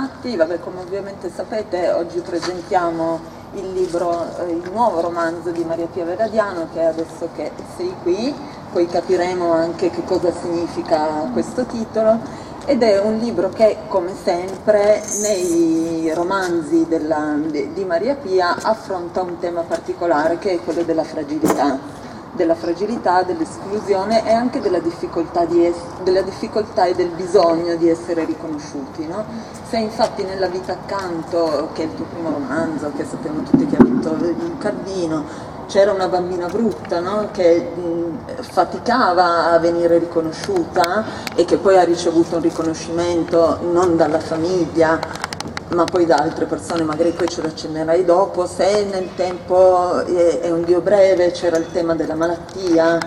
tratti. Vabbè, come ovviamente sapete, oggi presentiamo il libro, eh, il nuovo romanzo di Maria Pia Veradiano, che adesso che sei qui, poi capiremo anche che cosa significa questo titolo. Ed è un libro che, come sempre, nei romanzi della, di Maria Pia affronta un tema particolare, che è quello della fragilità della fragilità, dell'esclusione e anche della difficoltà, es- della difficoltà, e del bisogno di essere riconosciuti. No? Se infatti nella vita accanto, che è il tuo primo romanzo, che sappiamo tutti che ha vinto il Cardino, c'era una bambina brutta no? che mh, faticava a venire riconosciuta e che poi ha ricevuto un riconoscimento non dalla famiglia ma poi da altre persone, magari poi ce lo accennerai dopo, se nel tempo è un Dio breve, c'era il tema della malattia,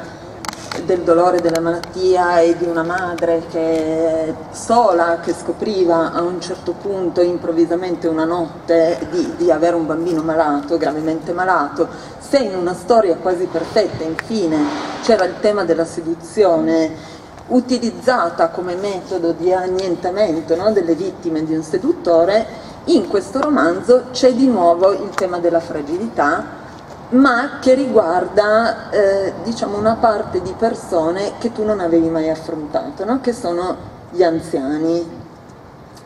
del dolore della malattia e di una madre che sola, che scopriva a un certo punto improvvisamente una notte di, di avere un bambino malato, gravemente malato, se in una storia quasi perfetta infine c'era il tema della seduzione utilizzata come metodo di annientamento no, delle vittime di un seduttore, in questo romanzo c'è di nuovo il tema della fragilità, ma che riguarda eh, diciamo una parte di persone che tu non avevi mai affrontato, no? che sono gli anziani.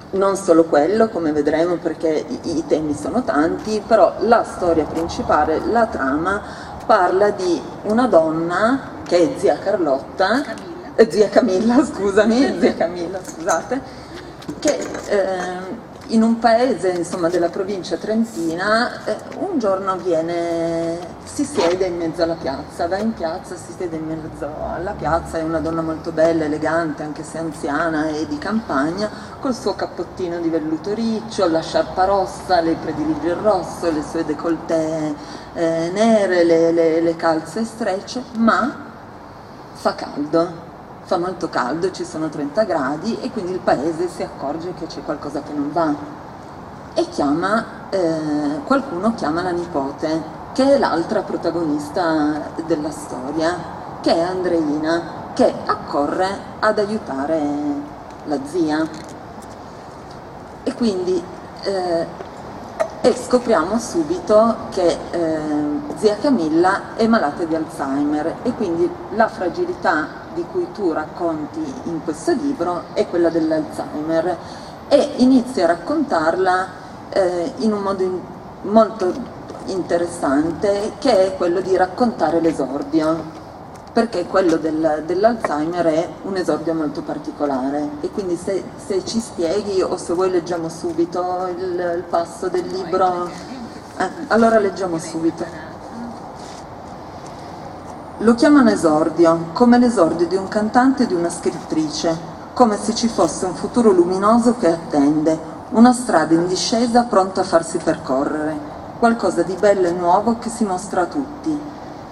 Non solo quello, come vedremo, perché i, i temi sono tanti, però la storia principale, la trama, parla di una donna che è zia Carlotta, zia Camilla, scusami, zia Camilla, scusate, che eh, in un paese insomma, della provincia trentina eh, un giorno viene, si siede in mezzo alla piazza, va in piazza, si siede in mezzo alla piazza, è una donna molto bella, elegante, anche se anziana e di campagna, col suo cappottino di velluto riccio, la sciarpa rossa, lei predilige il rosso, le sue décolleté eh, nere, le, le, le calze strecce, ma fa caldo fa molto caldo, ci sono 30 gradi e quindi il paese si accorge che c'è qualcosa che non va e chiama, eh, qualcuno chiama la nipote, che è l'altra protagonista della storia, che è Andreina, che accorre ad aiutare la zia. E quindi eh, e scopriamo subito che eh, zia Camilla è malata di Alzheimer e quindi la fragilità di cui tu racconti in questo libro è quella dell'Alzheimer e inizi a raccontarla eh, in un modo in, molto interessante che è quello di raccontare l'esordio perché quello del, dell'Alzheimer è un esordio molto particolare. E quindi se, se, ci spieghi o se vuoi leggiamo subito il, il passo del libro. Eh, allora leggiamo subito lo chiamano esordio, come l'esordio di un cantante e di una scrittrice, come se ci fosse un futuro luminoso che attende, una strada in discesa pronta a farsi percorrere, qualcosa di bello e nuovo che si mostra a tutti.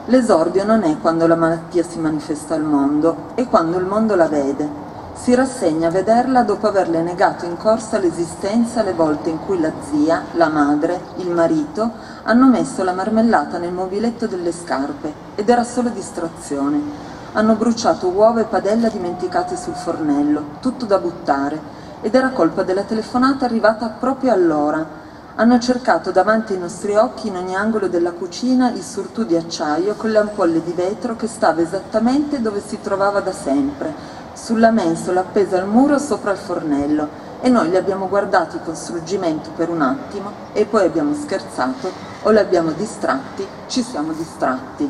L'esordio non è quando la malattia si manifesta al mondo, è quando il mondo la vede, si rassegna a vederla dopo averle negato in corsa l'esistenza le volte in cui la zia, la madre, il marito hanno messo la marmellata nel mobiletto delle scarpe ed era solo distrazione. Hanno bruciato uova e padella dimenticate sul fornello, tutto da buttare, ed era colpa della telefonata arrivata proprio allora. Hanno cercato davanti ai nostri occhi in ogni angolo della cucina il surtù di acciaio con le ampolle di vetro che stava esattamente dove si trovava da sempre, sulla mensola appesa al muro sopra il fornello e noi li abbiamo guardati con struggimento per un attimo e poi abbiamo scherzato o li abbiamo distratti, ci siamo distratti.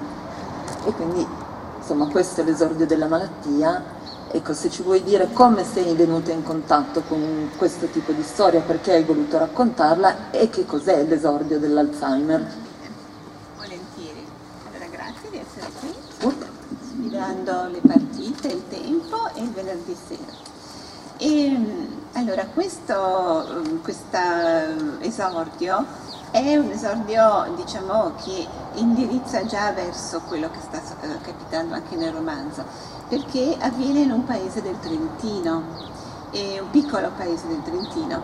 E quindi insomma questo è l'esordio della malattia. Ecco, se ci vuoi dire come sei venuta in contatto con questo tipo di storia, perché hai voluto raccontarla e che cos'è l'esordio dell'Alzheimer. Volentieri. Allora, grazie di essere qui. Uh sfidando le partite, il tempo e il venerdì sera. E, allora, questo esordio è un esordio diciamo, che indirizza già verso quello che sta eh, capitando anche nel romanzo, perché avviene in un paese del Trentino, un piccolo paese del Trentino,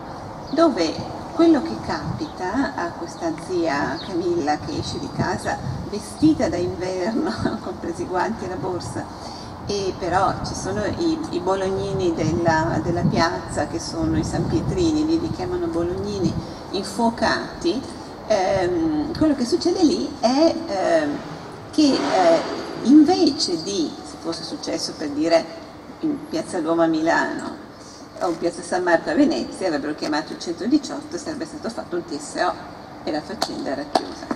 dove quello che capita a questa zia Camilla che esce di casa vestita da inverno, compresi i guanti e la borsa, e però ci sono i, i bolognini della, della, piazza che sono i San Pietrini, li chiamano infuocati, ehm, quello che succede lì è ehm, che eh, invece di, se fosse successo per dire in Piazza Duomo a Milano o Piazza San Marco a Venezia, avrebbero chiamato il 118 e sarebbe stato fatto un TSO e la faccenda era chiusa.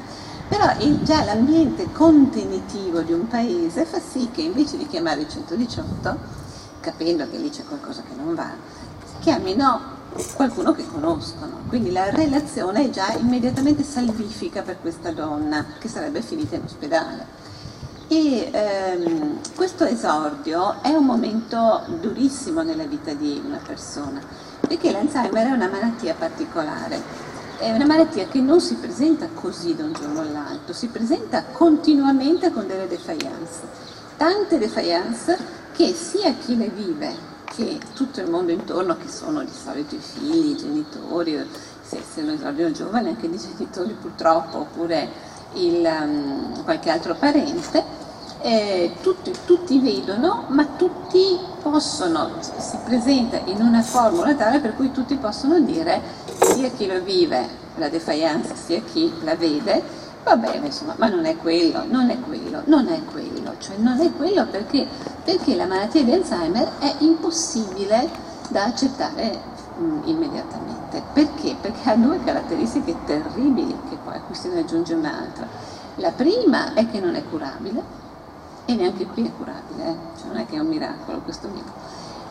Però già l'ambiente contenitivo di un paese fa sì che invece di chiamare il 118, capendo che lì c'è qualcosa che non va, chiamino qualcuno che conoscono. Quindi la relazione è già immediatamente salvifica per questa donna che sarebbe finita in ospedale. E ehm, questo esordio è un momento durissimo nella vita di una persona, perché l'Alzheimer è una malattia particolare. È una malattia che non si presenta così da un giorno all'altro, si presenta continuamente con delle defiance. Tante defiance che sia chi le vive che tutto il mondo intorno, che sono di solito i figli, i genitori, se, se lo esordio giovane anche i genitori purtroppo, oppure il, um, qualche altro parente, eh, tutti, tutti, vedono, ma tutti possono, si presenta in una formula tale per cui tutti possono dire, sia chi lo vive, la defiance, sia chi la vede, va bene, insomma, ma non è quello, non è quello, non è quello, cioè non è quello perché, perché la malattia di Alzheimer è impossibile da accettare mh, mm, immediatamente. Perché? Perché ha due caratteristiche terribili, che poi a cui se ne aggiunge un'altra. La prima è che non è curabile, e neanche qui è curabile, eh? cioè non è che è un miracolo questo libro.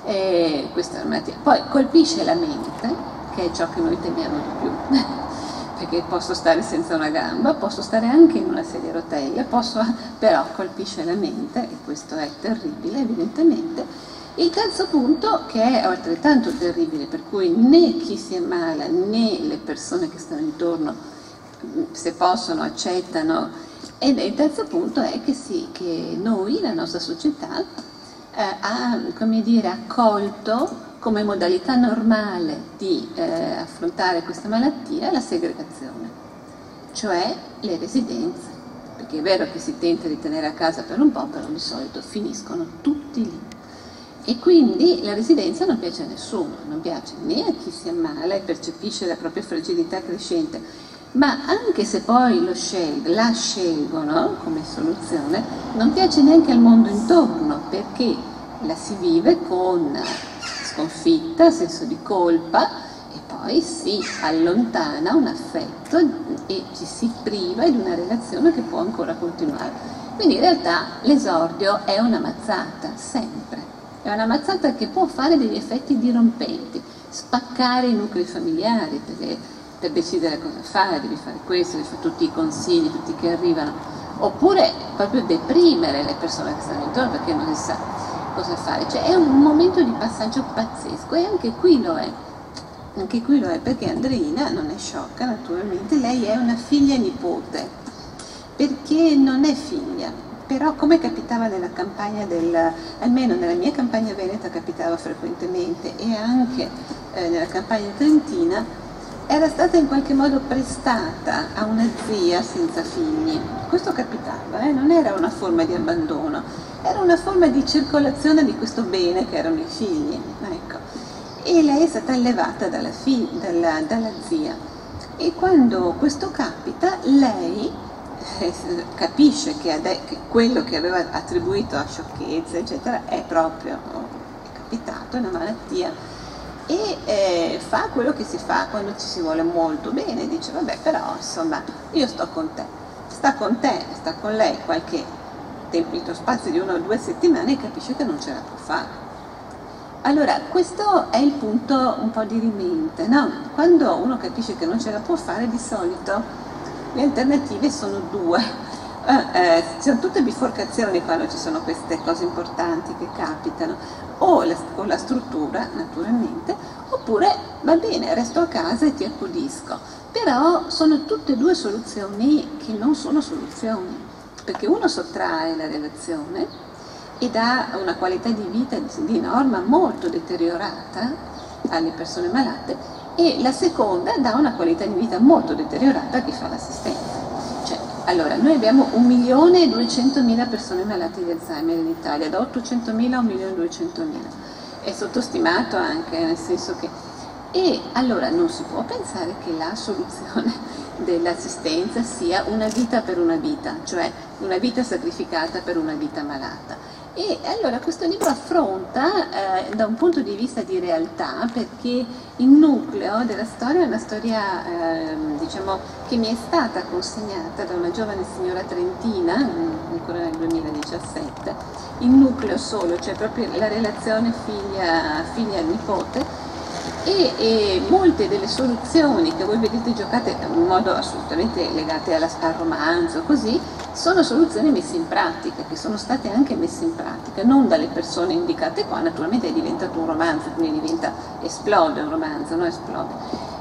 E questa è una malattia. Poi colpisce la mente, che è ciò che noi temiamo di più, perché posso stare senza una gamba, posso stare anche in una sedia a rotelle, posso, però colpisce la mente, e questo è terribile evidentemente. Il terzo punto, che è altrettanto terribile, per cui né chi si ammala né le persone che stanno intorno, se possono, accettano ed il terzo punto è che sì, che noi, la nostra società, eh, ha dire, accolto come modalità normale di eh, affrontare questa malattia la segregazione, cioè le residenze. Perché è vero che si tenta di tenere a casa per un po', però di solito finiscono tutti lì. E quindi la residenza non piace a nessuno, non piace né a chi si ammala e percepisce la propria fragilità crescente, ma anche se poi scel- la scelgono come soluzione, non piace neanche al mondo intorno perché la si vive con sconfitta, senso di colpa e poi si allontana un affetto e ci si priva di una relazione che può ancora continuare. Quindi in realtà l'esordio è una mazzata, sempre. È una mazzata che può fare degli effetti dirompenti, spaccare i nuclei familiari, perché per decidere cosa fare, devi fare questo, devi fare tutti i consigli, tutti che arrivano, oppure proprio deprimere le persone che stanno intorno perché non si sa cosa fare. Cioè è un momento di passaggio pazzesco e anche qui lo è. Anche qui lo è perché Andreina non è sciocca naturalmente, lei è una figlia nipote, perché non è figlia, però come capitava nella campagna del, almeno nella mia campagna veneta capitava frequentemente e anche eh, nella campagna trentina, era stata in qualche modo prestata a una zia senza figli. Questo capitava, eh? non era una forma di abbandono, era una forma di circolazione di questo bene che erano i figli. Ecco. E lei è stata allevata dalla, dalla, dalla zia. E quando questo capita, lei capisce che, che, quello che aveva attribuito a sciocchezza, eccetera, è proprio è capitato, è una malattia e eh, fa quello che si fa quando ci si vuole molto bene, dice vabbè però insomma io sto con te, sta con te, sta con lei qualche tempo, spazio di una o due settimane e capisce che non ce la può fare. Allora, questo è il punto un po' di rimente, no? Quando uno capisce che non ce la può fare, di solito le alternative sono due. Eh, eh, sono tutte biforcazioni quando ci sono queste cose importanti che capitano o la, con la struttura naturalmente, oppure va bene, resto a casa e ti accudisco. Però sono tutte e due soluzioni che non sono soluzioni, perché uno sottrae la relazione e dà una qualità di vita di norma molto deteriorata alle persone malate e la seconda dà una qualità di vita molto deteriorata a chi fa l'assistenza. Allora, noi abbiamo 1.200.000 persone malate di Alzheimer in Italia, da 800.000 a 1.200.000. È sottostimato anche, nel senso che... E allora non si può pensare che la soluzione dell'assistenza sia una vita per una vita, cioè una vita sacrificata per una vita malata. E allora questo libro affronta eh, da un punto di vista di realtà, perché il nucleo della storia è una storia eh, diciamo, che mi è stata consegnata da una giovane signora trentina, mm, ancora nel 2017, il nucleo solo, cioè proprio la relazione figlia-nipote, figlia e, e, molte delle soluzioni che voi vedete giocate in modo assolutamente legate alla, al romanzo, così, sono soluzioni messe in pratica, che sono state anche messe in pratica, non dalle persone indicate qua, naturalmente è diventato un romanzo, quindi diventa, esplode un romanzo, no? esplode.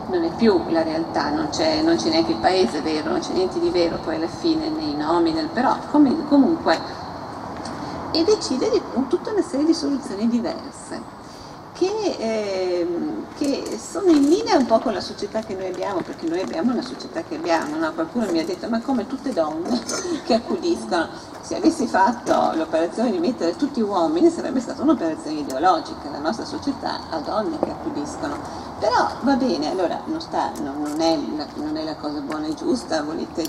Non è più la realtà, non c'è, non c'è neanche il paese vero, non c'è niente di vero poi alla fine nei nomi, nel, però com- comunque, e decide di tutta una serie di soluzioni diverse che, eh, che, sono in linea un po' con la società che noi abbiamo, perché noi abbiamo una società che abbiamo, no? qualcuno mi ha detto ma come tutte donne che accudiscono, se avessi fatto l'operazione di mettere tutti uomini sarebbe stata un'operazione ideologica, la nostra società ha donne che accudiscono, però va bene, allora non, sta, non, non, è la, non, è la, cosa buona e giusta, volete,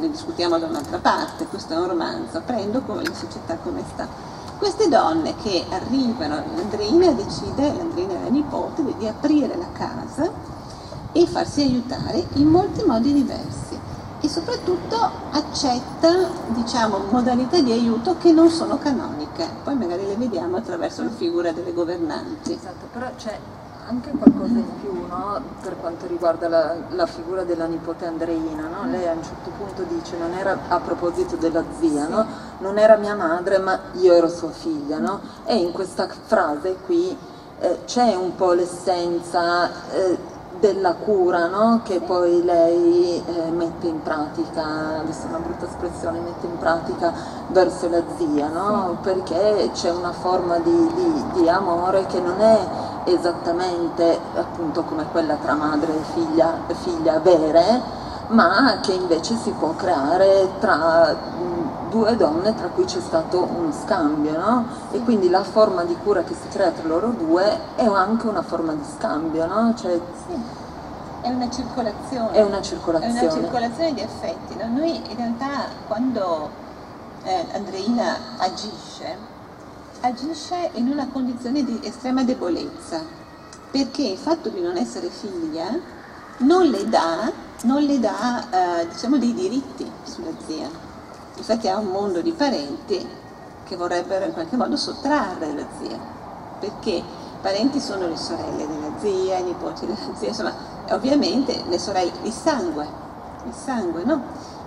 ne discutiamo da un'altra parte, questo è un romanzo, prendo come la società come sta queste donne che arrivano, l'Andreina decide, l'Andreina è la nipote, di aprire la casa e farsi aiutare in molti modi diversi e soprattutto accetta diciamo, modalità di aiuto che non sono canoniche, poi magari le vediamo attraverso la figura delle governanti. Esatto, però c'è anche qualcosa in più no? per quanto riguarda la, la, figura della nipote Andreina. No? Lei a un certo punto dice, non era a proposito della zia, no? non era mia madre ma io ero sua figlia. E in questa frase qui eh, c'è un po' l'essenza eh, della cura no? che poi lei eh, mette in pratica, adesso è una brutta espressione, mette in pratica verso la zia, no? perché c'è una forma di, di, di, amore che non è esattamente appunto come quella tra madre e figlia, figlia vere, ma che invece si può creare tra due donne tra cui c'è stato uno scambio, no? E quindi la forma di cura che si crea tra loro due è anche una forma di scambio, no? Cioè, sì. È una circolazione. È una circolazione. È una circolazione di affetti. No? Noi in realtà quando eh, Andreina agisce, agisce in una condizione di estrema debolezza, perché il fatto di non essere figlia non le dà, non le dà eh, diciamo, dei diritti sulla zia Infatti ha un mondo di parenti che vorrebbero in qualche modo sottrarre la zia, perché i parenti sono le sorelle della zia, i nipoti della zia, insomma, ovviamente le sorelle, il sangue, il sangue, no?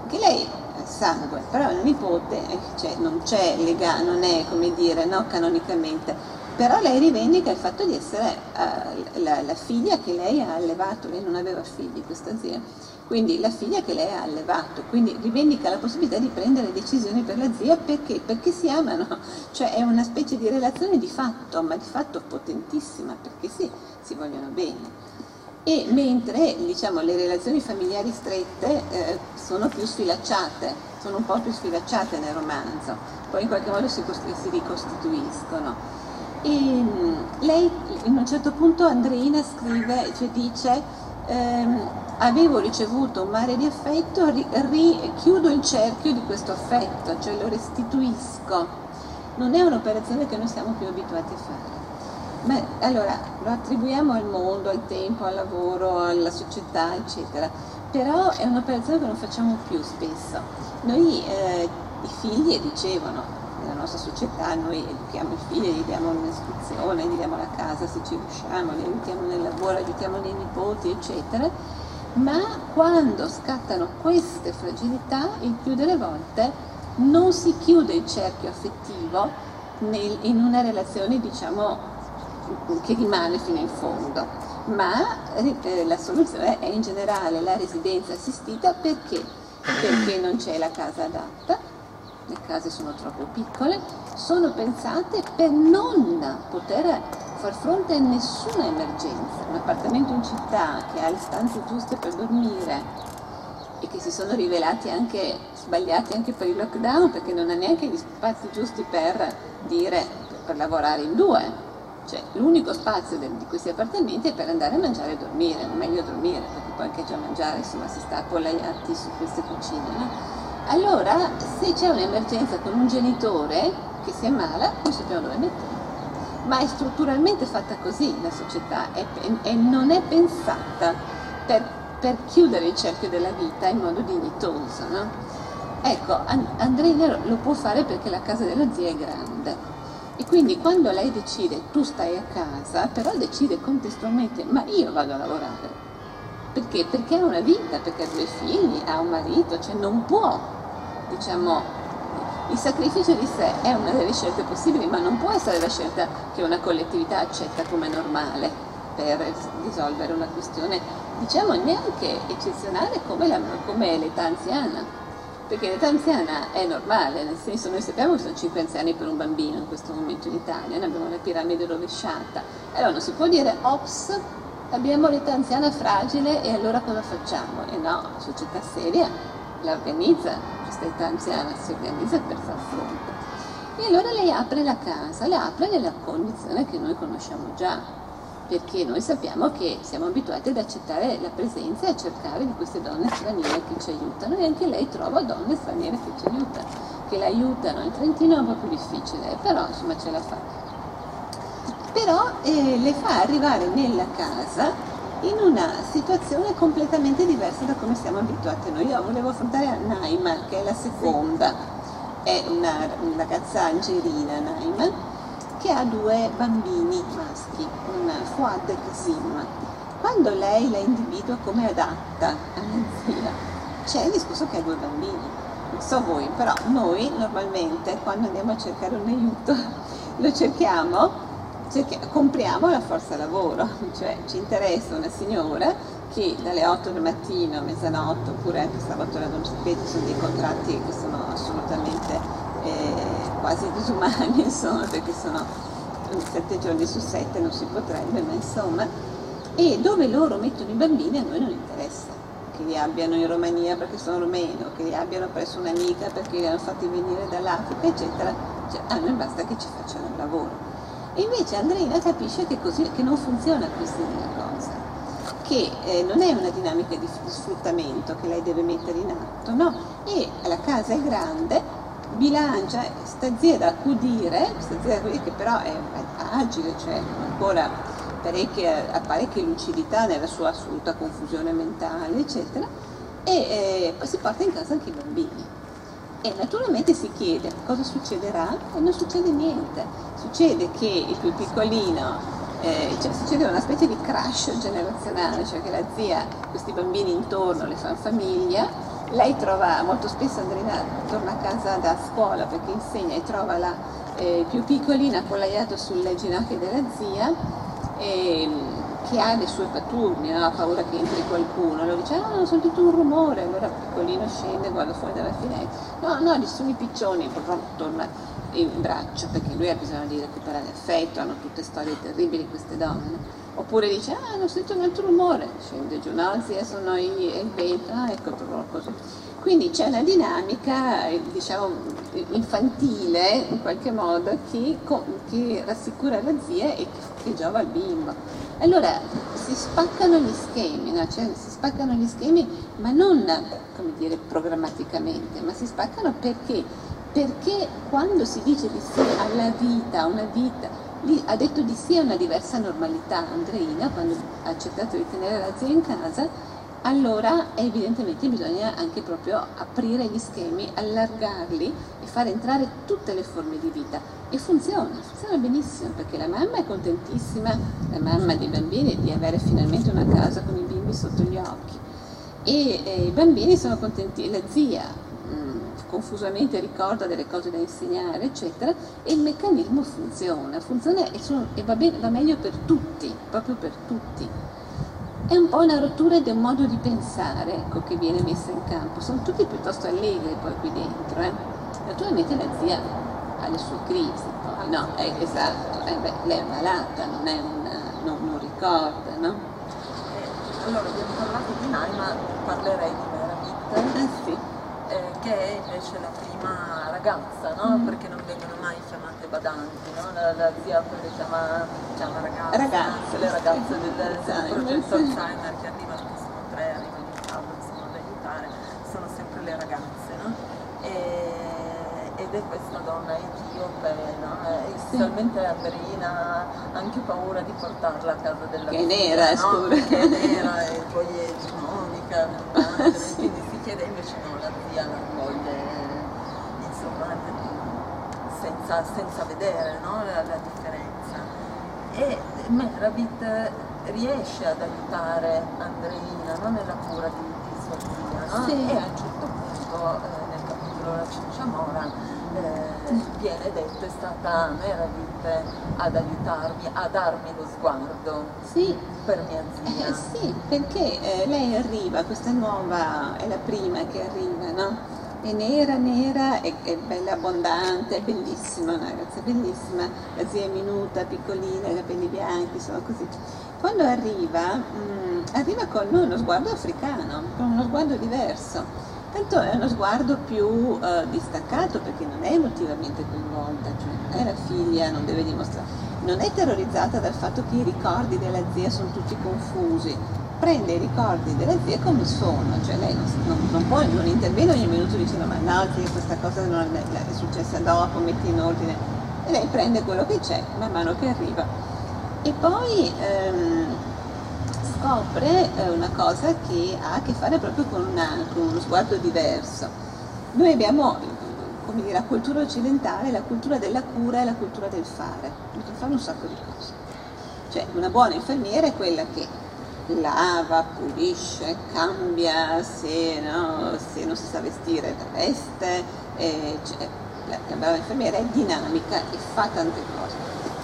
Che lei sangue, però una nipote, cioè non c'è legale, non è come dire, no, canonicamente, però lei rivendica il fatto di essere uh, la, la, figlia che lei ha allevato, lei non aveva figli, questa zia, quindi la figlia che lei ha allevato, quindi rivendica la possibilità di prendere decisioni per la zia perché? Perché si amano, cioè è una specie di relazione di fatto, ma di fatto potentissima, perché sì, si vogliono bene. E mentre diciamo, le relazioni familiari strette eh, sono più sfilacciate, sono un po' più sfilacciate nel romanzo, poi in qualche modo si, si ricostituiscono. E mm, lei in un certo punto Andreina scrive, cioè dice ehm, avevo ricevuto un mare di affetto, ri, ri, chiudo il cerchio di questo affetto, cioè lo restituisco. Non è un'operazione che noi siamo più abituati a fare. Ma allora lo attribuiamo al mondo, al tempo, al lavoro, alla società, eccetera. Però è un'operazione che non facciamo più spesso. Noi eh, i figli ricevono nella nostra società, noi educhiamo i figli, gli diamo un'istruzione, gli diamo la casa se ci riusciamo, li aiutiamo nel lavoro, aiutiamo i nipoti, eccetera ma quando scattano queste fragilità, il più delle volte non si chiude il cerchio affettivo nel, in una relazione, diciamo, che rimane fino in fondo, ma eh, la soluzione è in generale la residenza assistita perché? Perché non c'è la casa adatta, le case sono troppo piccole, sono pensate per non poter far fronte a nessuna emergenza. Un appartamento in città che ha le stanze giuste per dormire e che si sono rivelati anche sbagliati anche per il lockdown perché non ha neanche gli spazi giusti per dire per lavorare in due Cioè, l'unico spazio di questi appartamenti è per andare a mangiare e dormire, meglio dormire, perché poi anche già mangiare, insomma, si sta appollaiati su queste cucine, no? Allora, se c'è un'emergenza con un genitore che si ammala, noi sappiamo dove metterlo. Ma è strutturalmente fatta così la società e non è pensata per, per, chiudere il cerchio della vita in modo dignitoso. No? Ecco, Andrea lo può fare perché la casa della zia è grande e quindi quando lei decide tu stai a casa, però decide contestualmente ma io vado a lavorare. Perché? Perché ha una vita, perché ha due figli, ha un marito, cioè non può, diciamo, il sacrificio di sé è una delle scelte possibili, ma non può essere la scelta che una collettività accetta come normale per risolvere una questione, diciamo, neanche eccezionale come, l'età anziana perché l'età anziana è normale, nel senso noi sappiamo che sono 5 anziani per un bambino in questo momento in Italia, noi abbiamo la piramide rovesciata, allora non si può dire ops, abbiamo l'età anziana fragile e allora cosa facciamo? E no, la società seria la organizza, questa età anziana si organizza per far fronte. E allora lei apre la casa, la apre nella condizione che noi conosciamo già, perché noi sappiamo che siamo abituati ad accettare la presenza e a cercare di queste donne straniere che ci aiutano e anche lei trova donne straniere che ci aiutano, che l'aiutano. In Trentino è un po' più difficile, però insomma ce la fa. Però eh, le fa arrivare nella casa in una situazione completamente diversa da come siamo abituati noi. Io volevo affrontare Naima, che è la seconda, è una, una ragazza algerina, Naima, che ha due bambini maschi, un Fuad e Kasim. Quando lei la individua come adatta alla zia, c'è il discorso che ha due bambini. Non so voi, però noi normalmente quando andiamo a cercare un aiuto lo cerchiamo, cerchiamo compriamo la forza lavoro, cioè ci interessa una signora che dalle 8 del mattino a mezzanotte oppure anche sabato la non sapete sono dei contratti che sono assolutamente eh, quasi disumani, insomma, perché sono sette giorni su sette, non si potrebbe, ma insomma, e dove loro mettono i bambini a noi non interessa, che li abbiano in Romania perché sono romeno, che li abbiano presso un'amica perché li hanno fatti venire dall'Africa, eccetera, cioè, a noi basta che ci facciano il lavoro. E invece Andreina capisce che, così, che non funziona così la cosa, che eh, non è una dinamica di sfruttamento che lei deve mettere in atto, no? E la casa è grande, bilancia sta zia da accudire, questa zia che però è, agile, cioè ancora parecchie, ha parecchia lucidità nella sua assoluta confusione mentale, eccetera, e eh, poi si porta in casa anche i bambini. E naturalmente si chiede cosa succederà e non succede niente. Succede che il più piccolino, eh, cioè succede una specie di crash generazionale, cioè che la zia, questi bambini intorno le fa famiglia lei trova, molto spesso Andrina torna a casa da scuola perché insegna e trova la eh, più piccolina appollaiata sulle ginocchia della zia eh, che ha le sue paturni, no? ha paura che entri qualcuno, lo dice, ah, ho sentito un rumore, allora piccolino scende, guarda fuori dalla finestra, no, no, sono i piccioni, purtroppo torna in braccio perché lui ha bisogno di recuperare affetto, hanno tutte storie terribili queste donne oppure dice ah non sento un altro rumore, scende giù, no zia sono io e il vento, ah ecco così. Quindi c'è una dinamica diciamo infantile in qualche modo che, che rassicura la zia e che, giova al bimbo. Allora si spaccano gli schemi, no? cioè, si spaccano gli schemi ma non come dire programmaticamente, ma si spaccano perché? Perché quando si dice di sì alla vita, una vita lì ha detto di sì a una diversa normalità Andreina quando ha accettato di tenere la zia in casa, allora evidentemente bisogna anche proprio aprire gli schemi, allargarli e far entrare tutte le forme di vita. E funziona, funziona benissimo perché la mamma è contentissima, la mamma dei bambini, di avere finalmente una casa con i bimbi sotto gli occhi. E, e i bambini sono contenti, la zia confusamente ricorda delle cose da insegnare, eccetera, e il meccanismo funziona, funziona e, sono, e va, bene, va meglio per tutti, proprio per tutti. È un po' una rottura di un modo di pensare ecco, che viene messa in campo, sono tutti piuttosto allegri poi qui dentro. Eh. Naturalmente la zia ha le sue crisi, poi no, è esatto, eh beh, lei è malata, non, è una, non, non ricorda, no? Allora abbiamo parlato di Naima, parlerei di Meramit. Ah sì eh, che è invece la prima ragazza, no? Mm. perché non vengono mai chiamate badanti, no? la, la zia le chiama, chiama ragazze, ragazze, le ragazze del, del progetto Alzheimer che arrivano, che sono tre, arrivano in tavola, insomma, ad aiutare, sono sempre le ragazze. No? E, ed è questa donna etiope, Andrina ha anche paura di portarla a casa della che figlia, nera, no? che è nera e poi è Monica, quindi si chiede invece no, la zia la accoglie insomma senza, senza vedere no? la, la, differenza. E Meravit riesce ad aiutare Andreina no? nella cura di, di sua figlia sì. e a un certo punto eh, nel capitolo La Ciccia Mora eh, viene detto è stata Meravit ad aiutarmi, a darmi lo sguardo sì. per mia zia. Eh, sì, perché eh, lei arriva, questa nuova è la prima che arriva, no? È nera, nera, è, è bella abbondante, è bellissima, una ragazza bellissima, la zia è minuta, piccolina, i capelli bianchi, sono così. Quando arriva, mh, mm, arriva con uno sguardo africano, con uno sguardo diverso. Tanto è uno sguardo più eh, distaccato perché non è emotivamente coinvolta, cioè è la figlia, non deve dimostrare, non è terrorizzata dal fatto che i ricordi della zia sono tutti confusi, prende i ricordi della zia come sono, cioè lei non, non, non può, non interviene ogni minuto dicendo ma no, zia, questa cosa non è, è successa dopo, metti in ordine, e lei prende quello che c'è man mano che arriva. E poi ehm, scopre eh, una cosa che ha a che fare proprio con, una, con uno sguardo diverso. Noi abbiamo come dire, la cultura occidentale, la cultura della cura e la cultura del fare, bisogna fare un sacco di cose. Cioè una buona infermiera è quella che lava, pulisce, cambia, se, no, se non si sa vestire la veste, eh, cioè, la, la brava infermiera è dinamica e fa tante cose.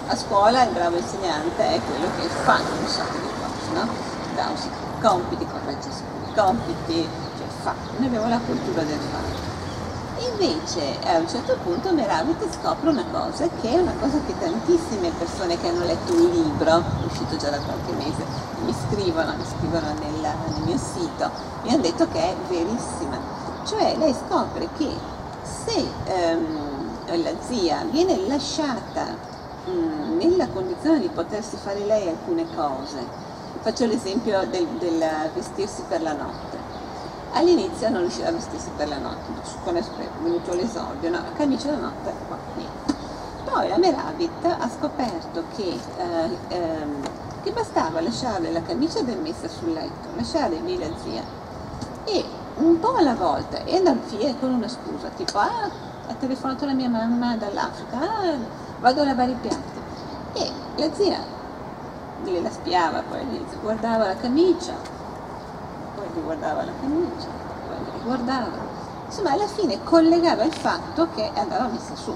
A scuola il bravo insegnante è quello che fa un sacco di cose, no? dà i compiti, corregge i compiti, cioè fa, noi abbiamo la cultura del fare. Invece a un certo punto Meravit scopre una cosa che è una cosa che tantissime persone che hanno letto un libro, uscito già da qualche mese, mi scrivono, mi scrivono nel, nel mio sito, mi hanno detto che è verissima. Cioè lei scopre che se ehm, la zia viene lasciata mh, nella condizione di potersi fare lei alcune cose, Faccio l'esempio del, del, vestirsi per la notte. All'inizio non riusciva a vestirsi per la notte, quando è venuto l'esordio, no, camicia da notte, qua, niente. Poi la Meravit ha scoperto che, eh, ehm, che bastava lasciare la camicia del messa sul letto, lasciare lì la zia e un po' alla volta e andare via con una scusa, tipo ah, ha telefonato la mia mamma dall'Africa, ah, vado a lavare i piatti. E la zia gliela spiava, poi guardava la camicia, guardava la camicia, poi gli guardava. Insomma, alla fine collegava il fatto che andava messa su.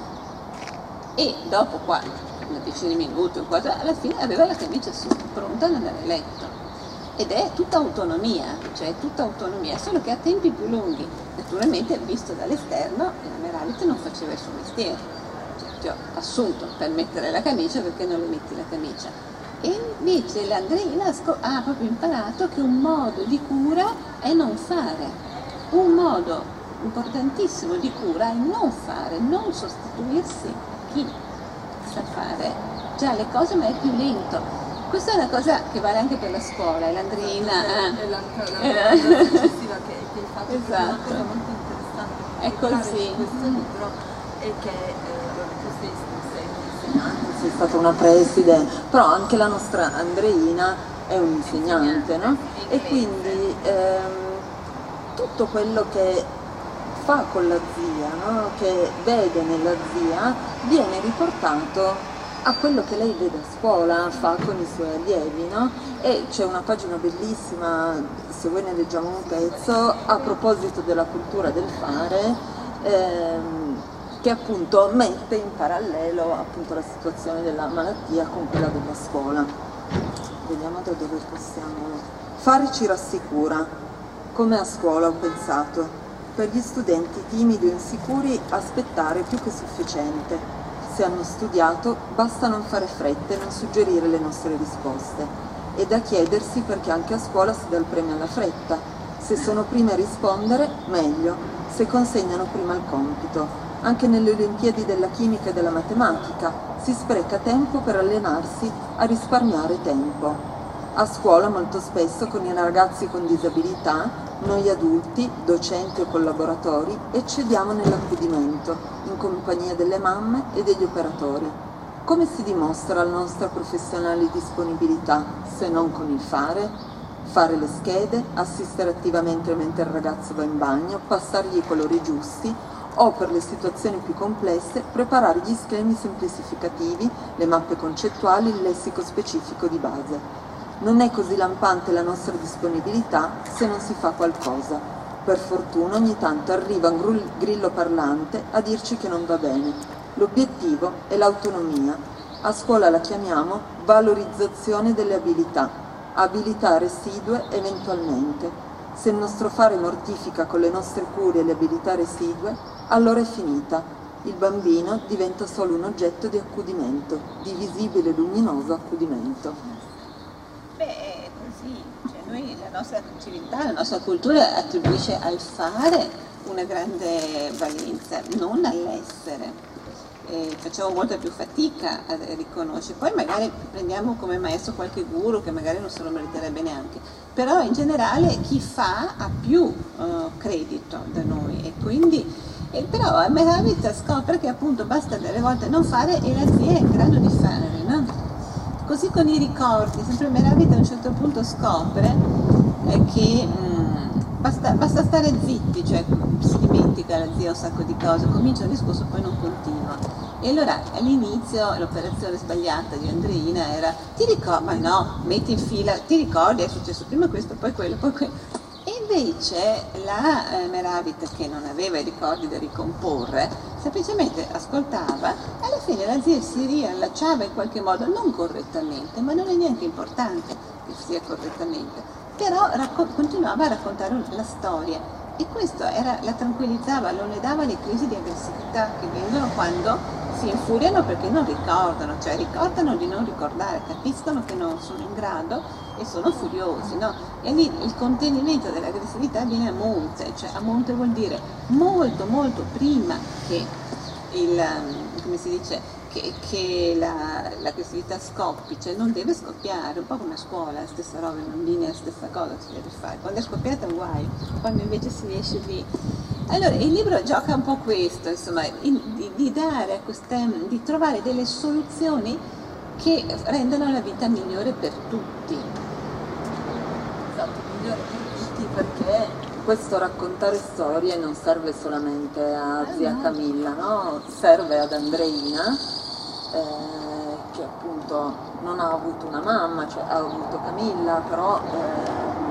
E dopo qua, una decina di minuti, alla fine aveva la camicia su, pronta ad andare a letto. Ed è tutta autonomia, cioè tutta autonomia, solo che a tempi più lunghi. Naturalmente, visto dall'esterno, la Meralit non faceva il suo mestiere. Cioè, ti ho assunto per mettere la camicia perché non le metti la camicia e invece l'Andreina ha proprio imparato che un modo di cura è non fare, un modo importantissimo di cura è non fare, non sostituirsi chi sa fare già le cose ma è più lento. Questa è una cosa che vale anche per la scuola, l'Andreina... È, eh. la, la, la, successiva che, che hai fatto, esatto. è una cosa molto interessante. È così. Questo libro è che eh, tu sei, stata una preside, però anche la nostra Andreina è un insegnante, no? E quindi ehm, tutto quello che fa con la zia, no? che vede nella zia, viene riportato a quello che lei vede a scuola, fa con i suoi allievi, no? E c'è una pagina bellissima, se voi ne leggiamo un pezzo, a proposito della cultura del fare, ehm, che appunto mette in parallelo appunto, la situazione della malattia con quella della scuola. Vediamo da dove possiamo... Fare ci rassicura, come a scuola ho pensato. Per gli studenti timidi o insicuri aspettare più che sufficiente. Se hanno studiato basta non fare fretta e non suggerire le nostre risposte. È da chiedersi perché anche a scuola si dà il premio alla fretta. Se sono prime a rispondere, meglio, se consegnano prima il compito. Anche nelle Olimpiadi della chimica e della matematica si spreca tempo per allenarsi a risparmiare tempo. A scuola molto spesso con i ragazzi con disabilità, noi adulti, docenti o collaboratori, eccediamo nell'accudimento, in compagnia delle mamme e degli operatori. Come si dimostra la nostra professionale disponibilità se non con il fare? Fare le schede, assistere attivamente mentre il ragazzo va in bagno, passargli i colori giusti o per le situazioni più complesse preparare gli schemi semplificativi, le mappe concettuali, il lessico specifico di base. Non è così lampante la nostra disponibilità se non si fa qualcosa. Per fortuna ogni tanto arriva un grillo parlante a dirci che non va bene. L'obiettivo è l'autonomia. A scuola la chiamiamo valorizzazione delle abilità abilità residue eventualmente. Se il nostro fare mortifica con le nostre cure le abilità residue, allora è finita. Il bambino diventa solo un oggetto di accudimento, di visibile e luminoso accudimento. Beh, è così, cioè noi, la nostra civiltà, la nostra cultura attribuisce al fare una grande valenza, non all'essere eh, facciamo molta più fatica a riconoscere. Poi magari prendiamo come maestro qualche guru che magari non se lo meriterebbe neanche, però in generale chi fa ha più uh, credito da noi e quindi e però a Meravita scopre che appunto basta delle volte non fare e la zia è in grado di fare, no? Così con i ricordi, sempre Meravita a un certo punto scopre eh, che mh, mm, basta, basta, stare zitti, cioè si dimentica la zia un sacco di cose, comincia il discorso poi non continua. E allora all'inizio l'operazione sbagliata di Andreina era ti ricordi, ma no, metti in fila, ti ricordi, è successo prima questo, poi quello, poi quello. E invece la eh, Meravita che non aveva i ricordi da ricomporre, semplicemente ascoltava, alla fine la zia si riallacciava in qualche modo, non correttamente, ma non è neanche importante che sia correttamente, però racco- continuava a raccontare la storia e questo era, la tranquillizzava, non le dava le crisi di aggressività che vengono quando si infuriano perché non ricordano, cioè ricordano di non ricordare, capiscono che non sono in grado e sono furiosi, no? E lì il contenimento dell'aggressività viene a monte, cioè a monte vuol dire molto molto prima che il, come si dice, che, che la, l'aggressività scoppi, cioè non deve scoppiare, un po' come a scuola, la stessa roba, i bambini è la stessa cosa si deve fare, quando è scoppiata è un guaio, quando invece si riesce lì allora, il libro gioca un po' questo, insomma, in, di, di, dare queste, di trovare delle soluzioni che rendano la vita migliore per tutti. Esatto, migliore per tutti perché questo raccontare storie non serve solamente a zia. Camilla, no? serve ad Andreina. Eh, che appunto non ha avuto una mamma, cioè ha avuto Camilla, però eh,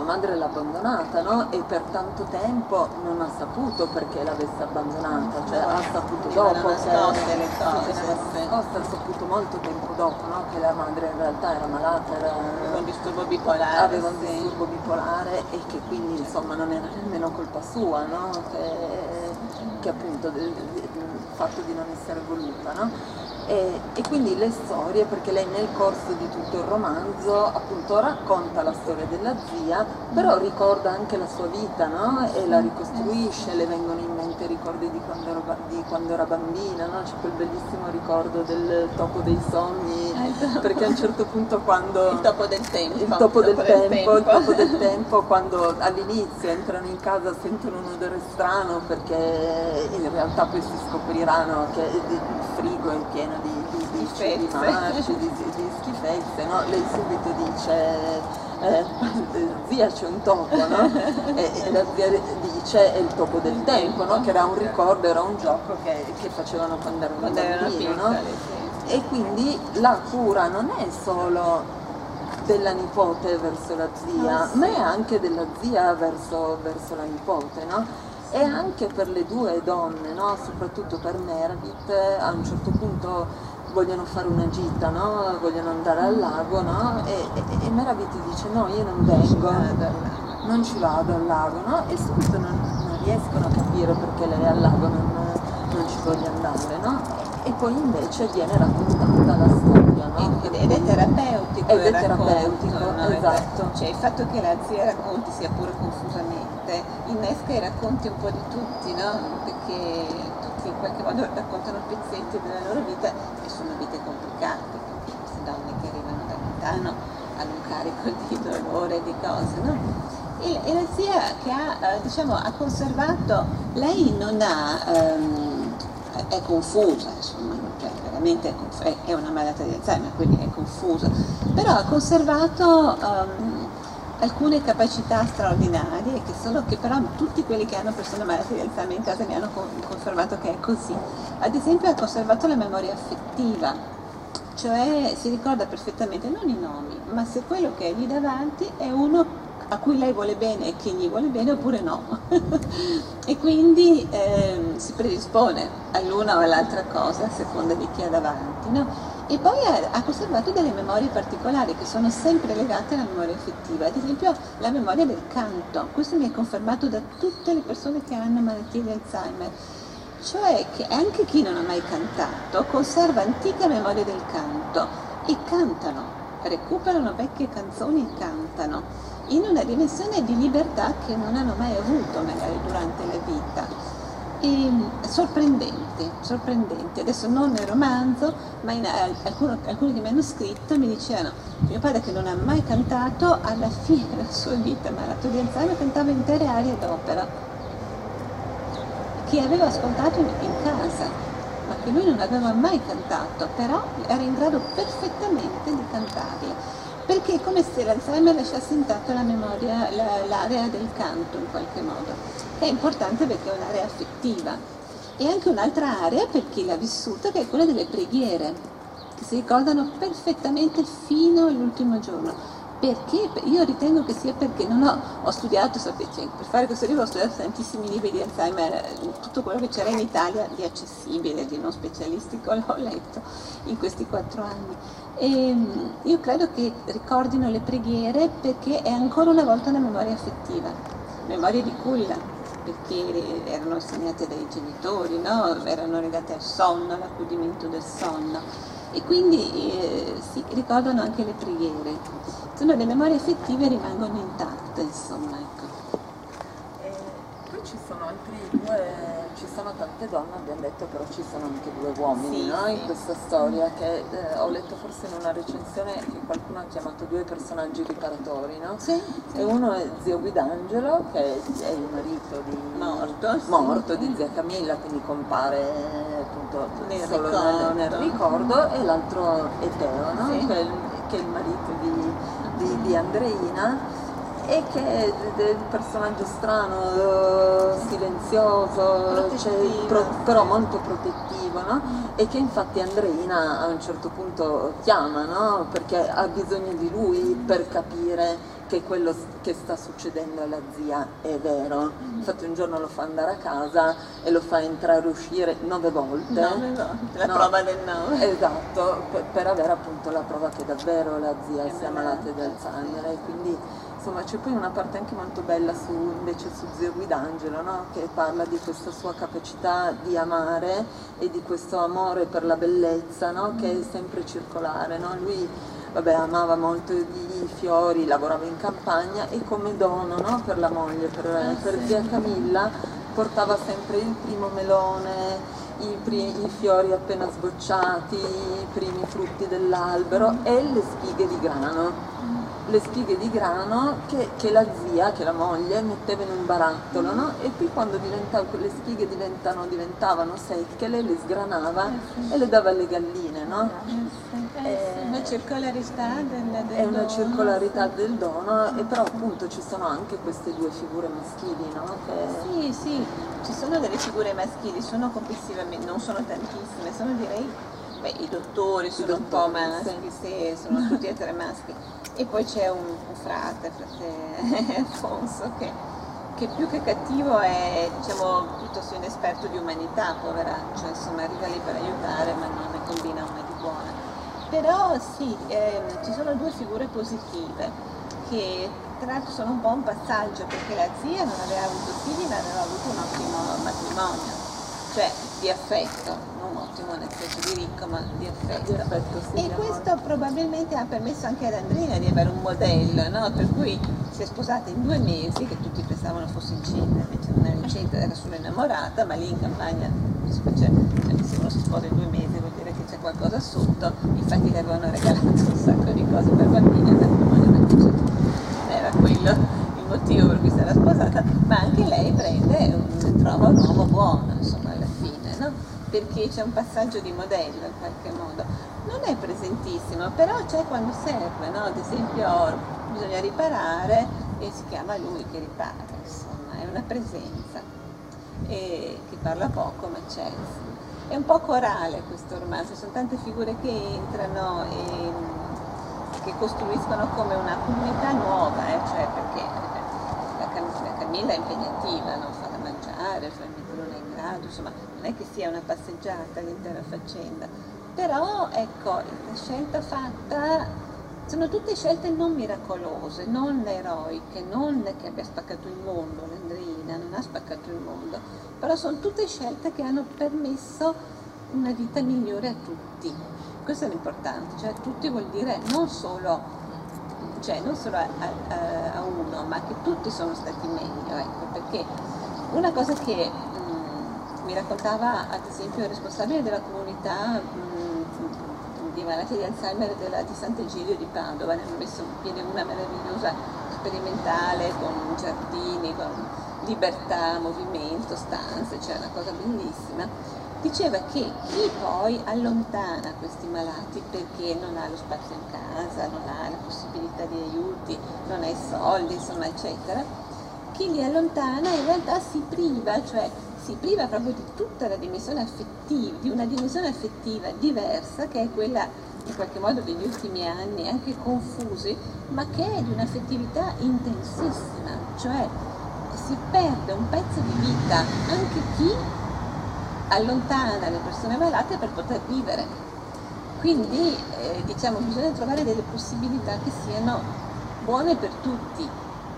sua madre l'ha abbandonata no? e per tanto tempo non ha saputo perché l'avesse abbandonata, cioè ha saputo dopo che nascoste le cose. Nascoste, ha saputo molto tempo dopo no? che la madre in realtà era malata, era, aveva un disturbo bipolare. Aveva un disturbo bipolare e che quindi insomma non era nemmeno colpa sua, no? che, che appunto del, del fatto di non essere voluta. No? E, e, quindi le storie, perché lei nel corso di tutto il romanzo appunto racconta la storia della zia, però ricorda anche la sua vita, no? E la ricostruisce, le vengono in mente ricordi di quando, ero, di quando era bambina, no? C'è quel bellissimo ricordo del topo dei sogni, esatto. perché a un certo punto quando... Il topo del tempo. Il topo, del, tempo, tempo. il topo del tempo, quando all'inizio entrano in casa sentono un odore strano perché in realtà poi si scopriranno che il frigo è pieno di, di, di, di marci, di, di, schifezze, no? lei subito dice eh, zia c'è un topo, no? e, e, la zia dice è il topo del tempo, no? che era un ricordo, era un gioco che, che facevano quando erano quando bambini. No? E quindi la cura non è solo della nipote verso la zia, sì. ma è anche della zia verso, verso la nipote, no? e anche per le due donne, no? soprattutto per Meredith, a un certo punto vogliono fare una gita, no? vogliono andare al lago no? e, e, e Meredith dice no, io non vengo, non ci vado al lago no? e subito non, non, riescono a capire perché lei al lago non, non ci voglia andare. No? E e poi invece viene raccontata la storia. No? Ed, ed, è terapeutico. Ed è terapeutico, no? esatto. Cioè il fatto che la zia racconti sia pure confusamente innesca i racconti un po' di tutti, no? Perché qualche modo raccontano pezzetti della loro vita e sono vite complicate, queste donne che arrivano da lontano hanno un carico di dolore, di cose, no? E, e la zia che ha, eh, diciamo, ha conservato, lei non ha, ehm, è confusa, insomma, cioè, veramente è, una malata di Alzheimer, quindi è confusa, però ha conservato ehm, alcune capacità straordinarie che sono che però tutti quelli che hanno persone malate di Alzheimer in casa mi hanno confermato che è così. Ad esempio ha conservato la memoria affettiva, cioè si ricorda perfettamente non i nomi, ma se quello che è lì davanti è uno a cui lei vuole bene e chi gli vuole bene oppure no. e quindi eh, si predispone all'una o all'altra cosa a seconda di chi ha davanti. No? E poi ha, conservato delle memorie particolari che sono sempre legate alla memoria affettiva, ad esempio la memoria del canto. Questo mi è confermato da tutte le persone che hanno malattie di Alzheimer. Cioè che anche chi non ha mai cantato conserva antica memoria del canto e cantano, recuperano vecchie canzoni e cantano in una dimensione di libertà che non hanno mai avuto magari durante la vita. E, sorprendente, sorprendente. Adesso non nel romanzo, ma in, alcuno, alcuni che mi hanno scritto mi dicevano mio padre che non ha mai cantato, alla fine della sua vita, malato di Alzheimer, cantava intere arie d'opera. Chi aveva ascoltato in, in casa, ma che lui non aveva mai cantato, però era in grado perfettamente di cantarle perché è come se l'Alzheimer lasciasse intatta la memoria, la, l'area del canto in qualche modo, che è importante perché è un'area affettiva. E anche un'altra area per chi l'ha vissuta che è quella delle preghiere, che si ricordano perfettamente fino all'ultimo giorno. Perché? Io ritengo che sia perché non ho, ho studiato, sapete, cioè, per fare questo libro ho studiato tantissimi libri di Alzheimer, tutto quello che c'era in Italia di accessibile, di non specialistico, l'ho letto in questi quattro anni. E mm, io credo che ricordino le preghiere perché è ancora una volta una memoria affettiva, memoria di culla, perché erano segnate dai genitori, no? erano legate al sonno, all'accudimento del sonno e quindi eh, si ricordano anche le preghiere. Insomma, le memorie affettive rimangono intatte, insomma. Ecco. E poi ci sono altri due ci sono tante donne, abbiamo detto, però ci sono anche due uomini sì, no? sì. in questa storia che eh, ho letto forse in una recensione che qualcuno ha chiamato due personaggi riparatori, no? Sì, e uno è zio Guidangelo, che è il marito di, morto, morto di zia Camilla, quindi compare appunto nel solo ricordo. nel ricordo, e l'altro è Teo, no? Che, è il, che, è il, marito di, di, di Andreina e che è del personaggio strano, silenzioso, cioè, pro, però molto protettivo, no? e che infatti Andreina a un certo punto chiama, no? perché ha bisogno di lui per capire che quello che sta succedendo alla zia è vero. Infatti un giorno lo fa andare a casa e lo fa entrare e uscire nove volte. Nove volte, la no, prova del nove. Esatto, per, per, avere appunto la prova che davvero la zia sia malata di Alzheimer e quindi insomma c'è poi una parte anche molto bella su, invece su Zio Guidangelo, no? che parla di questa sua capacità di amare e di questo amore per la bellezza no? che è sempre circolare. No? Lui vabbè, amava molto i fiori, lavorava in campagna e come dono per la moglie, per, Ah, per Zia Camilla, portava sempre il primo melone, i, primi, i fiori appena sbocciati, i primi frutti dell'albero e le spighe di grano le spighe di grano che, che, la zia, che la moglie, metteva in un barattolo, no? E poi quando le spighe diventavano secche, lei le sgranava e le dava alle galline, no? È eh, una circolarità del, del È una dono. circolarità del dono, e però appunto ci sono anche queste due figure maschili, no? Che... Sì, sì, ci sono delle figure maschili, sono complessivamente, non sono tantissime, sono direi, beh, i dottori sono un po' maschi, sì, sono tutti e tre maschi e poi c'è un, un frate, frate Alfonso, che, che, più che cattivo è diciamo, piuttosto inesperto di umanità, poveraccio, insomma arriva lì per aiutare ma non ne combina una di buona. Però sì, ehm, ci sono due figure positive che tra l'altro sono un po' un passaggio perché la zia non aveva avuto figli ma aveva avuto un ottimo matrimonio cioè di affetto, non ottimo nel senso di ricco, ma di affetto. Di affetto sì, e di questo probabilmente ha permesso anche ad Andrina di avere un modello, no? per cui si è sposata in due mesi, che tutti pensavano fosse incinta, invece non era incinta, era solo innamorata, ma lì in campagna cioè, se uno si sposa in due mesi vuol dire che c'è qualcosa sotto, infatti le avevano regalato un sacco di cose per bambini, non era quello il motivo per cui si era sposata, ma anche lei prende, un, trova un uomo buono, insomma? Perché c'è un passaggio di modello in qualche modo. Non è presentissimo, però c'è quando serve, no? ad esempio bisogna riparare e si chiama lui che ripara, insomma, è una presenza e che parla poco ma c'è. È un po' corale questo romanzo, sono tante figure che entrano e che costruiscono come una comunità nuova, eh? cioè perché la, Cam- la Camilla è impegnativa, non fa da mangiare, probabilmente non è in grado, insomma non è che sia una passeggiata l'intera faccenda, però ecco la scelta fatta sono tutte scelte non miracolose, non eroiche, non che abbia spaccato il mondo, l'Andrina non ha spaccato il mondo, però sono tutte scelte che hanno permesso una vita migliore a tutti. Questo è l'importante, cioè tutti vuol dire non solo, cioè non solo a, a, a, uno, ma che tutti sono stati meglio, ecco, perché una cosa che mh, mi raccontava ad esempio il responsabile della comunità mh, di malattie di Alzheimer della, di Sant'Egidio di Padova, ne hanno messo in piedi una meravigliosa sperimentale con giardini, con libertà, movimento, stanze, cioè una cosa bellissima. Diceva che chi poi allontana questi malati perché non ha lo spazio in casa, non ha la possibilità di aiuti, non ha i soldi, insomma, eccetera, chi li allontana in realtà si priva, cioè si priva proprio di tutta la dimensione affettiva, di una dimensione affettiva diversa che è quella in qualche modo degli ultimi anni, anche confusi, ma che è di un'affettività intensissima, cioè si perde un pezzo di vita anche chi allontana le persone malate per poter vivere. Quindi eh, diciamo bisogna trovare delle possibilità che siano buone per tutti,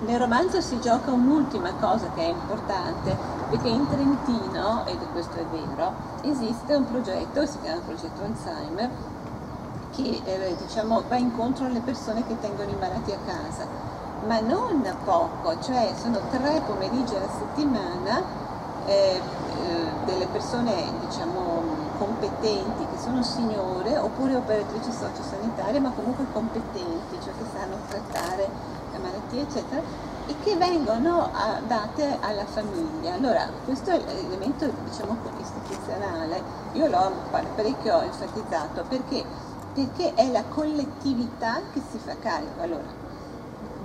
nel romanzo si gioca un'ultima cosa che è importante, perché in Trentino, ed questo è vero, esiste un progetto, si chiama Progetto Alzheimer, che eh, diciamo, va incontro alle persone che tengono i malati a casa, ma non poco, cioè sono tre pomeriggi alla settimana eh, delle persone diciamo, competenti, che sono signore oppure operatrici sociosanitarie, ma comunque competenti, cioè che sanno trattare malattie, eccetera, e che vengono a, date alla famiglia. Allora, questo è l'elemento, diciamo, istituzionale, io l'ho parecchio enfatizzato perché, perché è la collettività che si fa carico. Allora,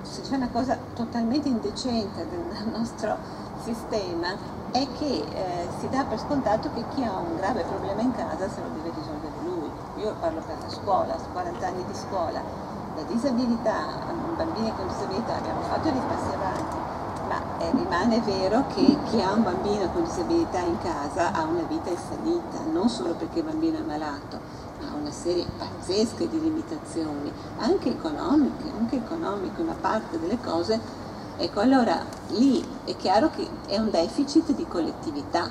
se c'è una cosa totalmente indecente del nostro sistema è che eh, si dà per scontato che chi ha un grave problema in casa se lo deve risolvere lui. Io parlo per la scuola, 40 anni di scuola, la disabilità, bambini con disabilità abbiamo fatto dei passi avanti, ma eh, rimane vero che chi ha un bambino con disabilità in casa ha una vita in salita, non solo perché il bambino è malato, una serie pazzesca di limitazioni, anche economiche, anche economiche, una parte delle cose. Ecco, allora lì è chiaro che è un deficit di collettività.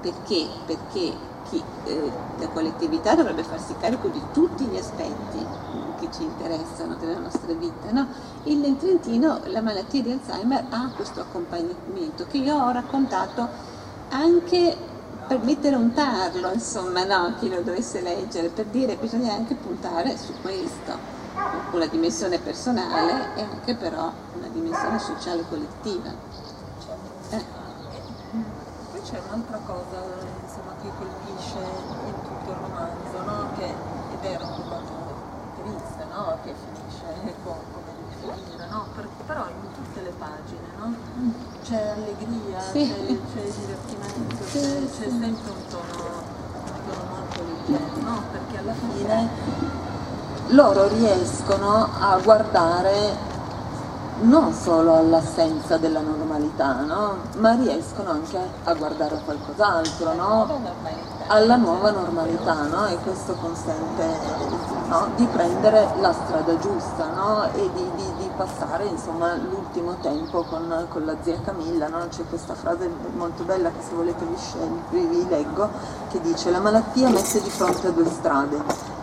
Perché? Perché chi, eh, la collettività dovrebbe farsi carico di tutti gli aspetti che ci interessano della nostra vita. No? Nel Trentino la malattia di Alzheimer ha questo accompagnamento che io ho raccontato anche per mettere un tarlo, insomma, no? chi lo dovesse leggere, per dire che bisogna anche puntare su questo, una dimensione personale e anche però una dimensione sociale collettiva. Eh. Poi c'è un'altra cosa insomma, che colpisce in tutto il romanzo, no? che è vero, triste, no? Che finisce con, come deve finire, no? Per, però in tutte le pagine, no? C'è allegria, sì. c'è, c'è, sì, c'è, sempre un tono, un tono molto leggero, no? Perché alla fine loro riescono a guardare non solo all'assenza della normalità, no? ma riescono anche a guardare a qualcos'altro, no? alla nuova normalità no? e questo consente no? di prendere la strada giusta no? e di, di, passare insomma, l'ultimo tempo con, con, la zia Camilla. No? C'è questa frase molto bella che se volete vi, vi leggo, che dice la malattia mette di fronte a due strade,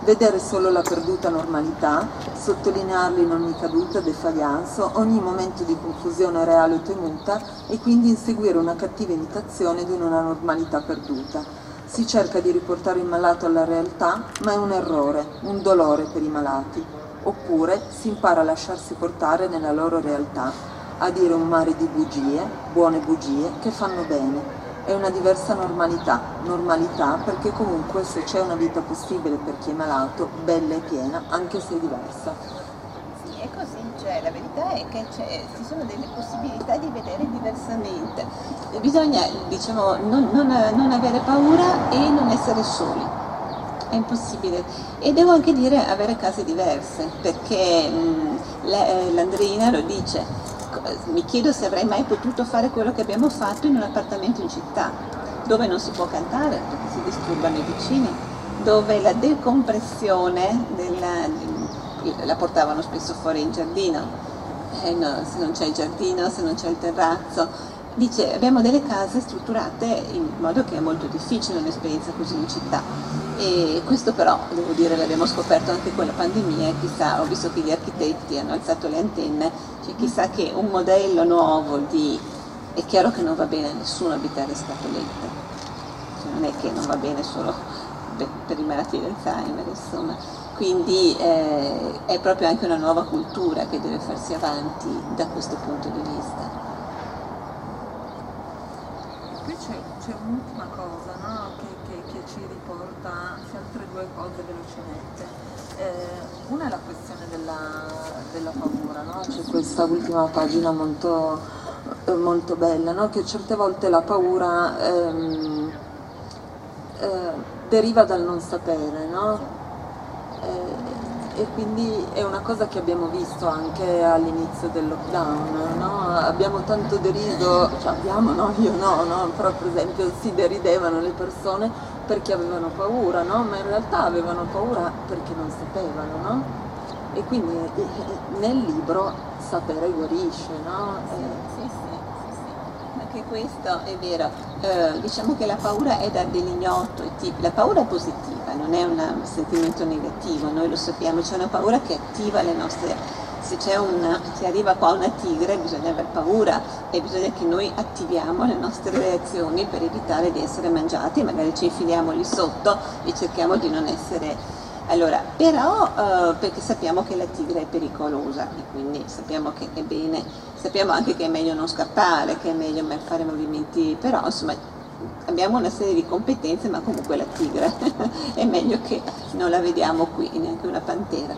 vedere solo la perduta normalità, sottolinearla in ogni caduta, defagliance, ogni momento di confusione reale o temuta e quindi inseguire una cattiva imitazione di una normalità perduta. Si cerca di riportare il malato alla realtà, ma è un errore, un dolore per i malati. Oppure si impara a lasciarsi portare nella loro realtà, a dire un mare di bugie, buone bugie, che fanno bene. È una diversa normalità, normalità perché comunque se c'è una vita possibile per chi è malato, bella e piena, anche se diversa è così, cioè la verità è che ci sono delle possibilità di vedere diversamente. Bisogna diciamo, non, non, non avere paura e non essere soli è impossibile e devo anche dire avere case diverse perché mh, eh, l'Andrina lo dice mi chiedo se avrei mai potuto fare quello che abbiamo fatto in un appartamento in città dove non si può cantare perché si disturbano i vicini dove la decompressione della, la portavano spesso fuori in giardino, eh no, se non c'è il giardino, se non c'è il terrazzo. Dice, abbiamo delle case strutturate in modo che è molto difficile un'esperienza così in città. E questo però, devo dire, l'abbiamo scoperto anche con la pandemia, chissà, ho visto che gli architetti hanno alzato le antenne, cioè chissà che un modello nuovo di... È chiaro che non va bene a nessuno abitare scatolette, cioè non è che non va bene solo per i malati di Alzheimer, insomma quindi eh, è proprio anche una nuova cultura che deve farsi avanti da questo punto di vista. Qui c'è, un'ultima cosa no? che, che, che, ci riporta, anzi altre due cose velocemente. Eh, una è la questione della, della paura, no? c'è questa ultima pagina molto, molto bella, no? che certe volte la paura ehm, eh, deriva dal non sapere? Eh, e quindi è una cosa che abbiamo visto anche all'inizio del lockdown, no? abbiamo tanto deriso, cioè abbiamo, no, io no, no, però per esempio si deridevano le persone perché avevano paura, no? ma in realtà avevano paura perché non sapevano, no? e quindi eh, eh, nel libro sapere guarisce, no? Sì, sì anche questo è vero. Eh, diciamo che la paura è da dell'ignoto, la paura è positiva, non è un sentimento negativo, noi lo sappiamo, c'è una paura che attiva le nostre... Se c'è una, se arriva qua una tigre bisogna aver paura e bisogna che noi attiviamo le nostre reazioni per evitare di essere mangiati, magari ci infiliamo lì sotto e cerchiamo di non essere allora, però eh, perché sappiamo che la tigre è pericolosa e quindi sappiamo che è bene, sappiamo anche che è meglio non scappare, che è meglio fare movimenti, però insomma abbiamo una serie di competenze ma comunque la tigre è meglio che non la vediamo qui, neanche una pantera.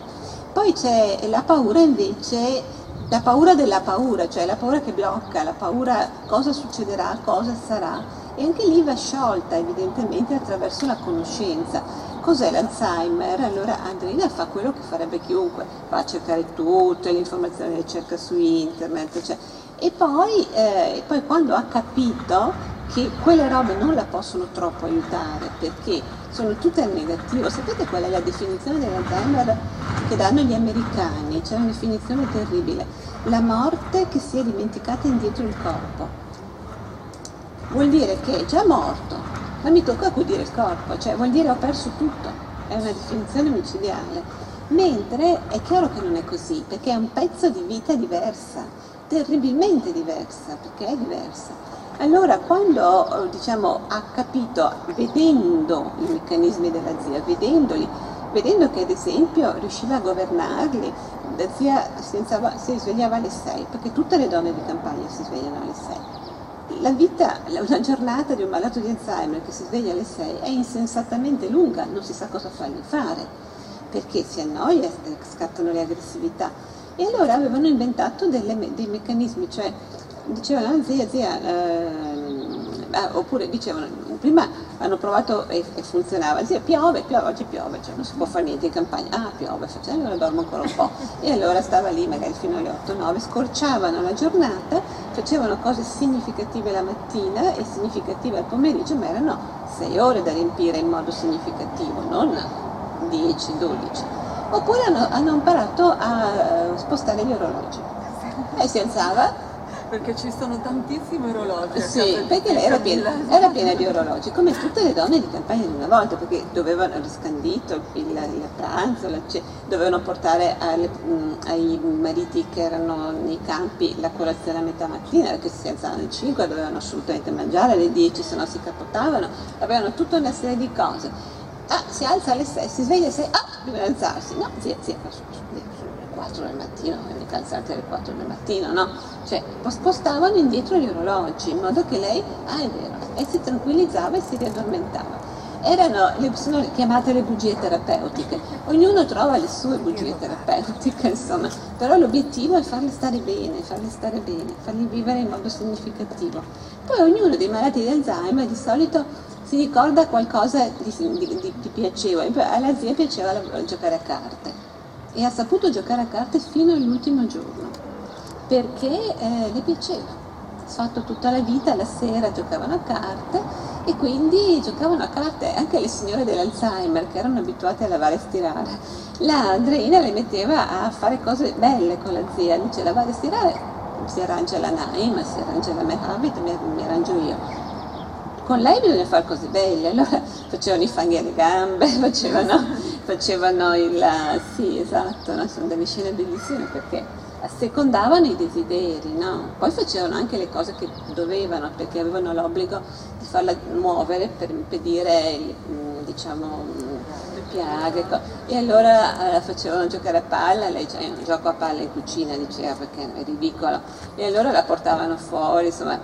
Poi c'è la paura invece, la paura della paura, cioè la paura che blocca, la paura cosa succederà, cosa sarà e anche lì va sciolta evidentemente attraverso la conoscenza Cos'è l'Alzheimer? Allora Andrina fa quello che farebbe chiunque, va a cercare tutte le informazioni che cerca su internet, cioè. e poi, eh, poi quando ha capito che quelle robe non la possono troppo aiutare perché sono tutte al negativo. Sapete qual è la definizione dell'Alzheimer che danno gli americani? C'è una definizione terribile. La morte che si è dimenticata indietro il corpo. Vuol dire che è già morto, ma mi tocca accudire il corpo, cioè vuol dire ho perso tutto, è una definizione micidiale. Mentre è chiaro che non è così, perché è un pezzo di vita diversa, terribilmente diversa, perché è diversa. Allora, quando diciamo, ha capito, vedendo i meccanismi della zia, vedendoli, vedendo che ad esempio riusciva a governarli, la zia si, si svegliava alle 6, perché tutte le donne di campagna si svegliano alle 6 la vita, una giornata di un malato di Alzheimer che si sveglia alle 6 è insensatamente lunga, non si sa cosa fargli fare, perché si annoia, scattano le aggressività. E allora avevano inventato delle, dei meccanismi, cioè dicevano, zia, zia, eh, ah, oppure dicevano, prima hanno provato e, e funzionava, zia piove, piove, oggi piove, cioè non si può fare niente in campagna, ah piove, facciamo, allora dormo ancora un po'. E allora stava lì magari fino alle 8-9, scorciavano la giornata, facevano cose significative la mattina e significative al pomeriggio, ma erano 6 ore da riempire in modo significativo, non 10-12. Oppure hanno, hanno imparato a spostare gli orologi e si alzava perché ci sono tantissimi orologi. Sì, perché lei era piena, era piena, di orologi, come tutte le donne di campagna di una volta, perché dovevano riscandito il, il pranzo, la, dovevano portare alle, mh, ai mariti che erano nei campi la colazione a metà mattina, perché si alzavano alle 5, dovevano assolutamente mangiare alle 10, se no si capotavano, avevano tutta una serie di cose. Ah, si alza alle 6, si sveglia alle 6, ah, deve alzarsi, no, zia, zia, su, su, su, 4 del mattino, mica alzate alle 4 del mattino, no? Cioè spostavano indietro gli orologi in modo che lei, ah è vero, e si tranquillizzava e si riaddormentava. Erano, le, sono chiamate le bugie terapeutiche, ognuno trova le sue bugie terapeutiche, insomma, però l'obiettivo è farle stare bene, farle stare bene, farli vivere in modo significativo. Poi ognuno dei malati di Alzheimer di solito si ricorda qualcosa di, di, di piacevole, alla zia piaceva giocare a carte e ha saputo giocare a carte fino all'ultimo giorno perché eh, le piaceva. Fatto tutta la vita, la sera giocavano a carte e quindi giocavano a carte anche le signore dell'Alzheimer che erano abituate a lavare e stirare. La Andreina le metteva a fare cose belle con la zia, dice lavare e stirare si arrangia la Naima, si arrangia la Mehabit, mi, mi arrangio io con lei bisogna fare cose belle, allora facevano i fanghi alle gambe, facevano, facevano il... sì esatto, no? sono delle scene bellissime perché assecondavano i desideri, no? poi facevano anche le cose che dovevano perché avevano l'obbligo di farla muovere per impedire diciamo, piaghe e allora eh, facevano giocare a palla, lei cioè, un gioco a palla in cucina diceva perché è ridicolo e allora la portavano fuori, insomma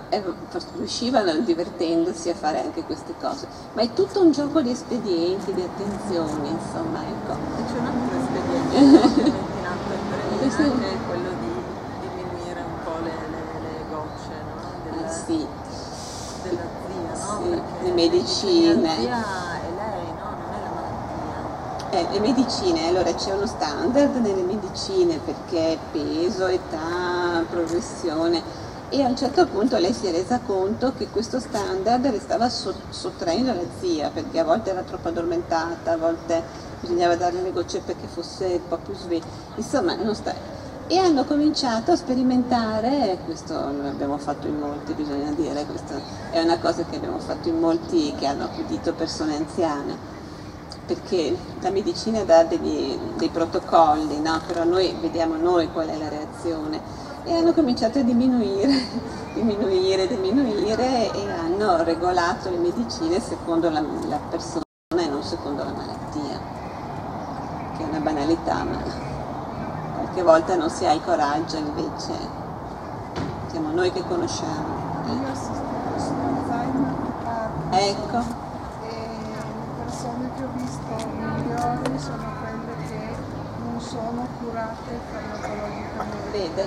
riuscivano divertendosi a fare anche queste cose, ma è tutto un gioco di espedienti, di attenzioni, insomma ecco. E c'è un altro espediente in atto in sì. che è quello di diminuire un po' le, le, le gocce no? della, eh sì. della zia, no? Sì, le medicine. Eh, le medicine, allora c'è uno standard nelle medicine perché peso, età, progressione e a un certo punto lei si è resa conto che questo standard le stava sottraendo la zia perché a volte era troppo addormentata, a volte bisognava darle le gocce perché fosse un po' più sveglia, insomma non sta... E hanno cominciato a sperimentare, questo l'abbiamo fatto in molti, bisogna dire, questa è una cosa che abbiamo fatto in molti che hanno accudito persone anziane, perché la medicina dà degli, dei protocolli, no? però noi vediamo noi qual è la reazione e hanno cominciato a diminuire, diminuire, diminuire e hanno regolato le medicine secondo la, la persona e non secondo la malattia, che è una banalità, ma qualche volta non si ha il coraggio invece, siamo noi che conosciamo. Io sono Alzheimer. Ecco persone che ho visto migliori sono quelle che non sono curate farmacologicamente.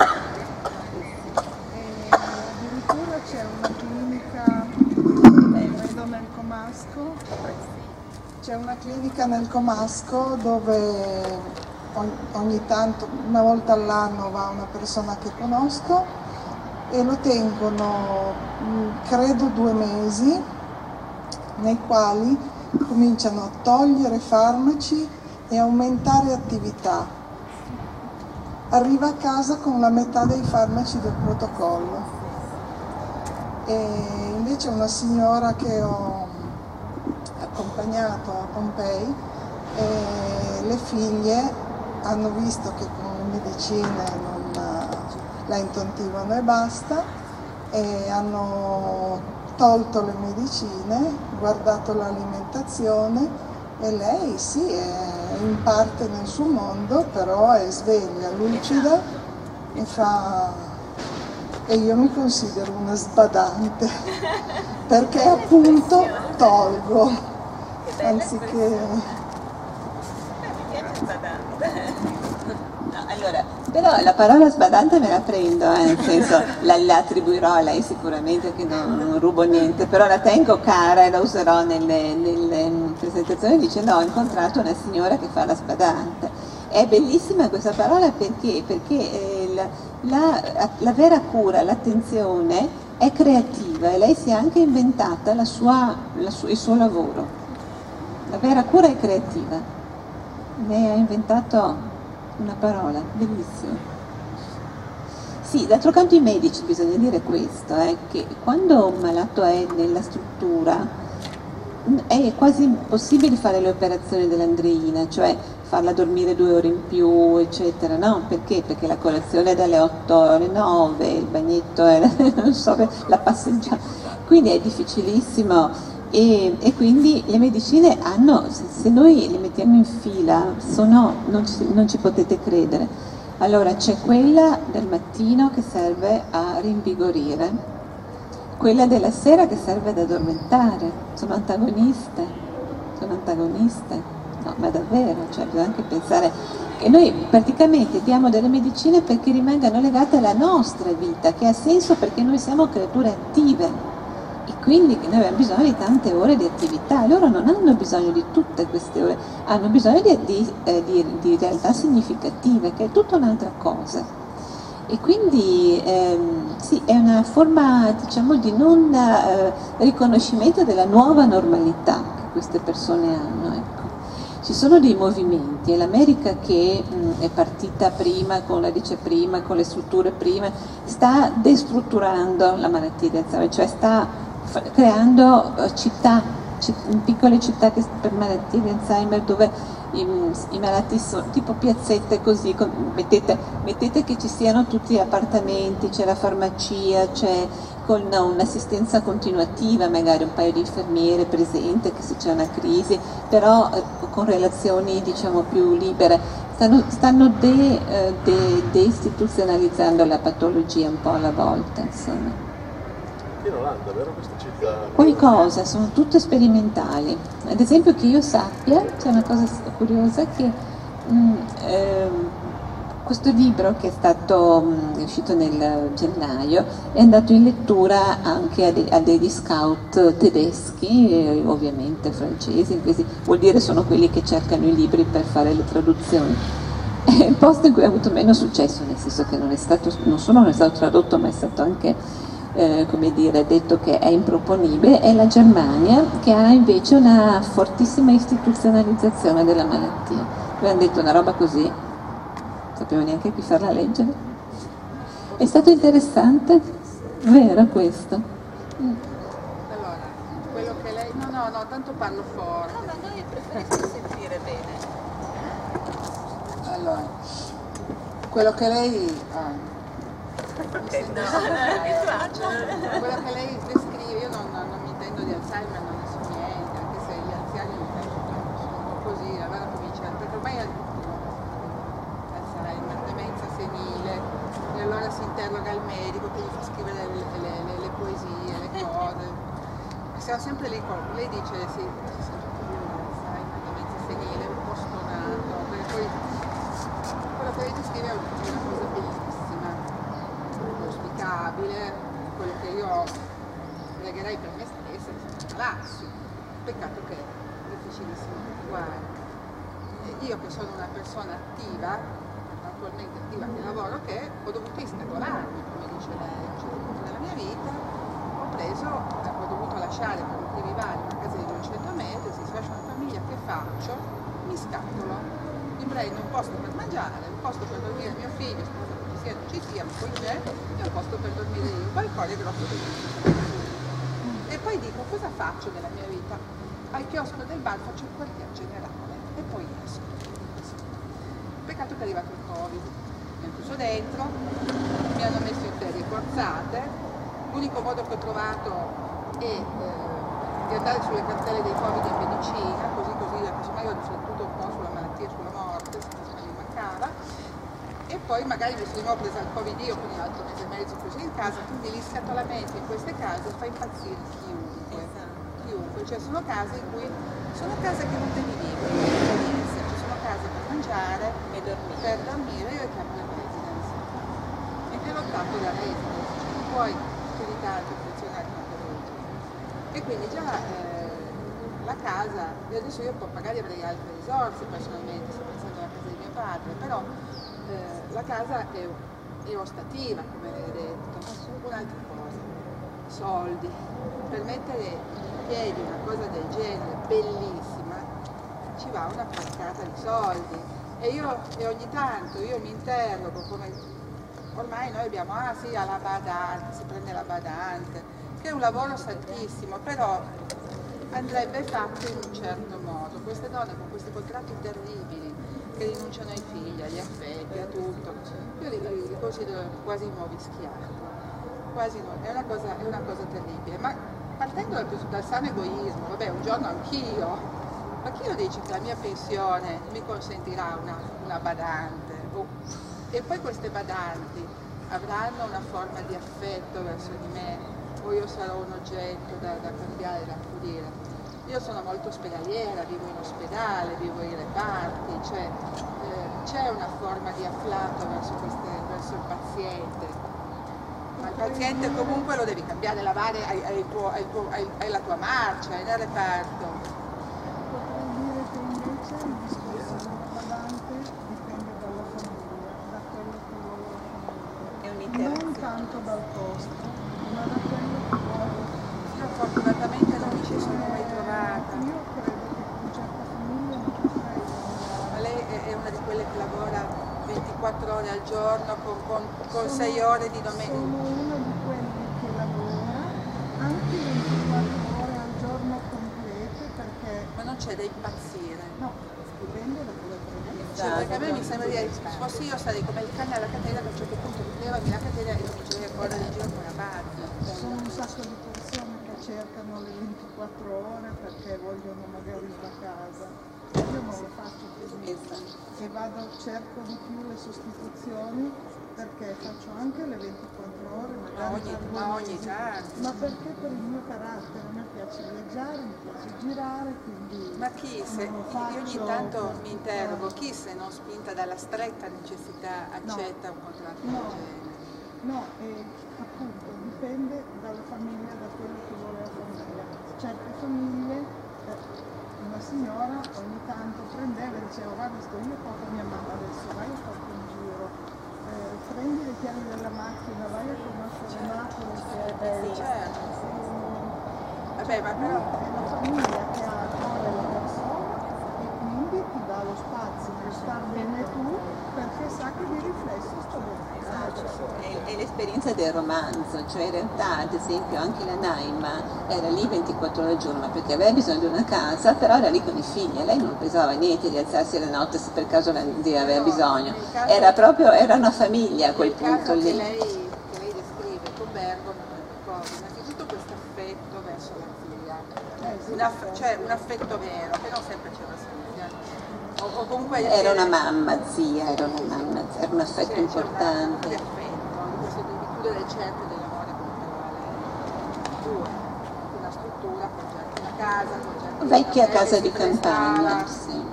E addirittura c'è una clinica, credo nel Comasco, c'è una clinica nel Comasco dove ogni tanto, una volta all'anno va una persona che conosco e lo tengono credo due mesi nei quali cominciano a togliere farmaci e aumentare attività. Arriva a casa con la metà dei farmaci del protocollo. E invece una signora che ho accompagnato a Pompei, le figlie hanno visto che con le medicine non la intontivano e basta e hanno tolto le medicine, guardato l'alimentazione e lei sì, è in parte nel suo mondo, però è sveglia, lucida e fa... e io mi considero una sbadante, perché appunto tolgo, anziché... Mi piace sbadante. Allora, però la parola sbadante me la prendo, eh, nel senso la, la, attribuirò a lei sicuramente che non, non, rubo niente, però la tengo cara e la userò nelle, nelle presentazioni dicendo ho incontrato una signora che fa la sbadante. È bellissima questa parola perché? Perché eh, la, la, la, vera cura, l'attenzione è creativa e lei si è anche inventata la sua, su, il suo lavoro. La vera cura è creativa. Lei ha inventato una parola, bellissimo. Sì, d'altro canto i medici bisogna dire questo, eh, che quando un malato è nella struttura è quasi impossibile fare le operazioni dell'andreina, cioè farla dormire due ore in più, eccetera, no? Perché? Perché la colazione è dalle 8 alle 9, il bagnetto è non so, la passeggiata, quindi è difficilissimo e, e, quindi le medicine hanno, se noi le mettiamo in fila, sono, non, ci, non ci potete credere. Allora c'è quella del mattino che serve a rinvigorire, quella della sera che serve ad addormentare, sono antagoniste, sono antagoniste, no ma davvero, cioè bisogna anche pensare che noi praticamente diamo delle medicine perché rimangano legate alla nostra vita, che ha senso perché noi siamo creature attive quindi noi abbiamo bisogno di tante ore di attività, loro non hanno bisogno di tutte queste ore, hanno bisogno di, di, eh, di, di realtà significative, che è tutta un'altra cosa. E quindi ehm, sì, è una forma diciamo, di non eh, riconoscimento della nuova normalità che queste persone hanno. Ecco. Ci sono dei movimenti, è l'America che mh, è partita prima, con la dice prima, con le strutture prima, sta destrutturando la malattia di Alzheimer, cioè sta creando uh, città, citt piccole città per malattie di Alzheimer dove i, i malati sono tipo piazzette così, mettete, mettete, che ci siano tutti gli appartamenti, c'è la farmacia, c'è con un'assistenza continuativa, magari un paio di infermiere presente che se c'è una crisi, però eh, con relazioni diciamo più libere. Stanno, stanno deistituzionalizzando de, de la patologia un po' alla volta, insomma in Olanda, vero questa città? Qualcosa, sono tutte sperimentali. Ad esempio che io sappia, c'è una cosa curiosa che mh, mm, eh, questo libro che è stato mh, mm, uscito nel gennaio è andato in lettura anche a, de, a degli scout tedeschi, eh, ovviamente francesi, inglesi, vuol dire sono quelli che cercano i libri per fare le traduzioni. È il posto in cui ha avuto meno successo, nel senso che non, è stato, non solo non è stato tradotto, ma è stato anche eh, come dire, detto che è improponibile, è la Germania che ha invece una fortissima istituzionalizzazione della malattia. Abbiamo detto una roba così, non sappiamo neanche chi farla leggere. È stato interessante, vero questo? Allora, quello che lei... No, no, no, tanto parlo forte. No, ma noi preferisco sentire bene. Allora, quello che lei... Ah Okay, no. Quello che lei descrive, io non, non mi intendo di Alzheimer, non ne so niente, anche se gli anziani sono un po' così, allora cominciano, perché ormai è Alzheimer, demenza senile, e allora si interroga il medico che gli fa scrivere le, le, le, le poesie, le cose. Siamo sempre lì, lei dice sì, Alzheimer, demenza senile, un po' stonato, perché poi quello che lei descrive è una cosa bellissima auspicabile, quello che io pregherei per me stessa è malarsi. Peccato che è difficilissimo attuare. Io che sono una persona attiva, attualmente attiva che lavoro, che ho dovuto istatolarmi, come dice lei, a un certo punto della mia vita, ho preso, ho dovuto lasciare per motivi vari una casa di 200 metri, si lascia una famiglia, che faccio? Mi scatolo, mi prendo un posto per mangiare, un posto per dormire mio figlio, sia ci sia, poi c'è, è un posto per dormire io, poi il colle grosso E poi dico, cosa faccio della mia vita? Al chiosco del bar faccio il quartier generale e poi esco. Peccato che è arrivato il Covid, mi hanno chiuso dentro, mi hanno messo in ferie forzate, l'unico modo che ho trovato è eh, di andare sulle cartelle dei Covid in medicina, così così, casomai ho riflettuto un po' sulla malattia e sulla morte, se mi mancava, e poi magari mi sono presa il covid io quindi un altro mese e mezzo così in casa. Quindi l'inscatolamento in queste case fa impazzire chiunque chiunque cioè sono case in cui sono case che non devi vivere ci sono case per mangiare e dormire. per dormire io chiamo la residence e che l'ho dato da residence cioè non puoi tanto funzionare una legge e quindi già eh, la casa adesso io magari avrei altre risorse personalmente sto pensando alla casa di mio padre però eh, la casa è, ostativa, come ha detto, ma un'altra cosa, soldi. Per mettere in piedi una cosa del genere, bellissima, ci va una frascata di soldi. E io e ogni tanto io mi interrogo come ormai noi abbiamo, ah sì, ha la badante, si prende la badante, che è un lavoro santissimo, però andrebbe fatto in un certo modo. Queste donne con questi contratti terribili che rinunciano ai figli, agli affetti, a tutto, io li, li considero quasi nuovi schiavi. Quasi nuovi. È, una cosa, è una cosa terribile. Ma partendo dal, dal sano egoismo, vabbè, un giorno anch'io, ma chi lo dice che la mia pensione mi consentirà una, una badante? Oh. E poi queste badanti avranno una forma di affetto verso di me o io sarò un oggetto da, da cambiare, da accudire. Io sono molto ospedaliera, vivo in ospedale, vivo in reparti, cioè eh, c'è una forma di afflato verso, queste, verso il paziente. Paziente comunque lo devi cambiare, lavare, hai, hai, tuo, hai, tuo, hai la tua marcia, hai nel reparto. Potrei dire che invece il discorso della badante dipende dalla famiglia, da quello che vuole la famiglia. Non tanto dal costo, ma da quello che vuole. Io fortunatamente non mi ci sono mai trovata. Io credo che con certe famiglie non potrei Ma lei è- è una di quelle che lavora 24 ore al giorno con, con, con Sono- 6 ore di domenica. Sono uno di quelli che lavora anche 24 ore al giorno complete perché Ma non c'è da impazzire. no, da quello che prende. Cioè, perché a me mi sembra di se fossi io sarei come il cane alla catena che a un certo punto mi levami la catena e comincerei a correre in giro con la barca. Sono un sacco di persone che cercano le 24 ore perché vogliono magari la casa. Io non lo faccio così e vado, cerco di più le sostituzioni perché faccio anche le 24 ore, Ma magari ogni, per due ma ogni tanto. Ma perché per il mio carattere piace viaggiare, mi piace girare, quindi Ma chi se, lo io ogni faccio tanto mi interrogo, chi se non spinta dalla stretta necessità No. accetta un contratto No. del genere? No, e appunto dipende dalla famiglia, da quello che vuole la famiglia. Certe famiglie, eh, una signora ogni tanto prendeva e diceva guarda sto io con mia mamma adesso, vai a farti un giro, eh, prendi le chiavi della macchina, vai a conoscere Napoli che è bella. Certo. Vabbè, ma però è una famiglia che ha a cuore la persona e quindi ti dà lo spazio per star bene tu perché sa che di riflesso sta bene. È, è l'esperienza del romanzo, cioè in realtà ad esempio anche la Naima era lì 24 ore al giorno perché aveva bisogno di una casa, però era lì con i figli e lei non pesava niente di alzarsi la notte se per caso la zia aveva No, bisogno. Era proprio, era una famiglia a quel punto lì. lei, che lei descrive con Bergamo, cosa? innanzitutto questo affetto verso la figlia, Eh, sì, un, aff- certo. cioè un affetto vero, che non sempre famiglia. O, o comunque Era una eh, mamma zia, era una mamma, era un sì, affetto una- importante. di affetto, questo di chiudere il cerchio dell'amore con parole due, una struttura con certo, una casa, con certo, Vecchia una casa di campagna, sì.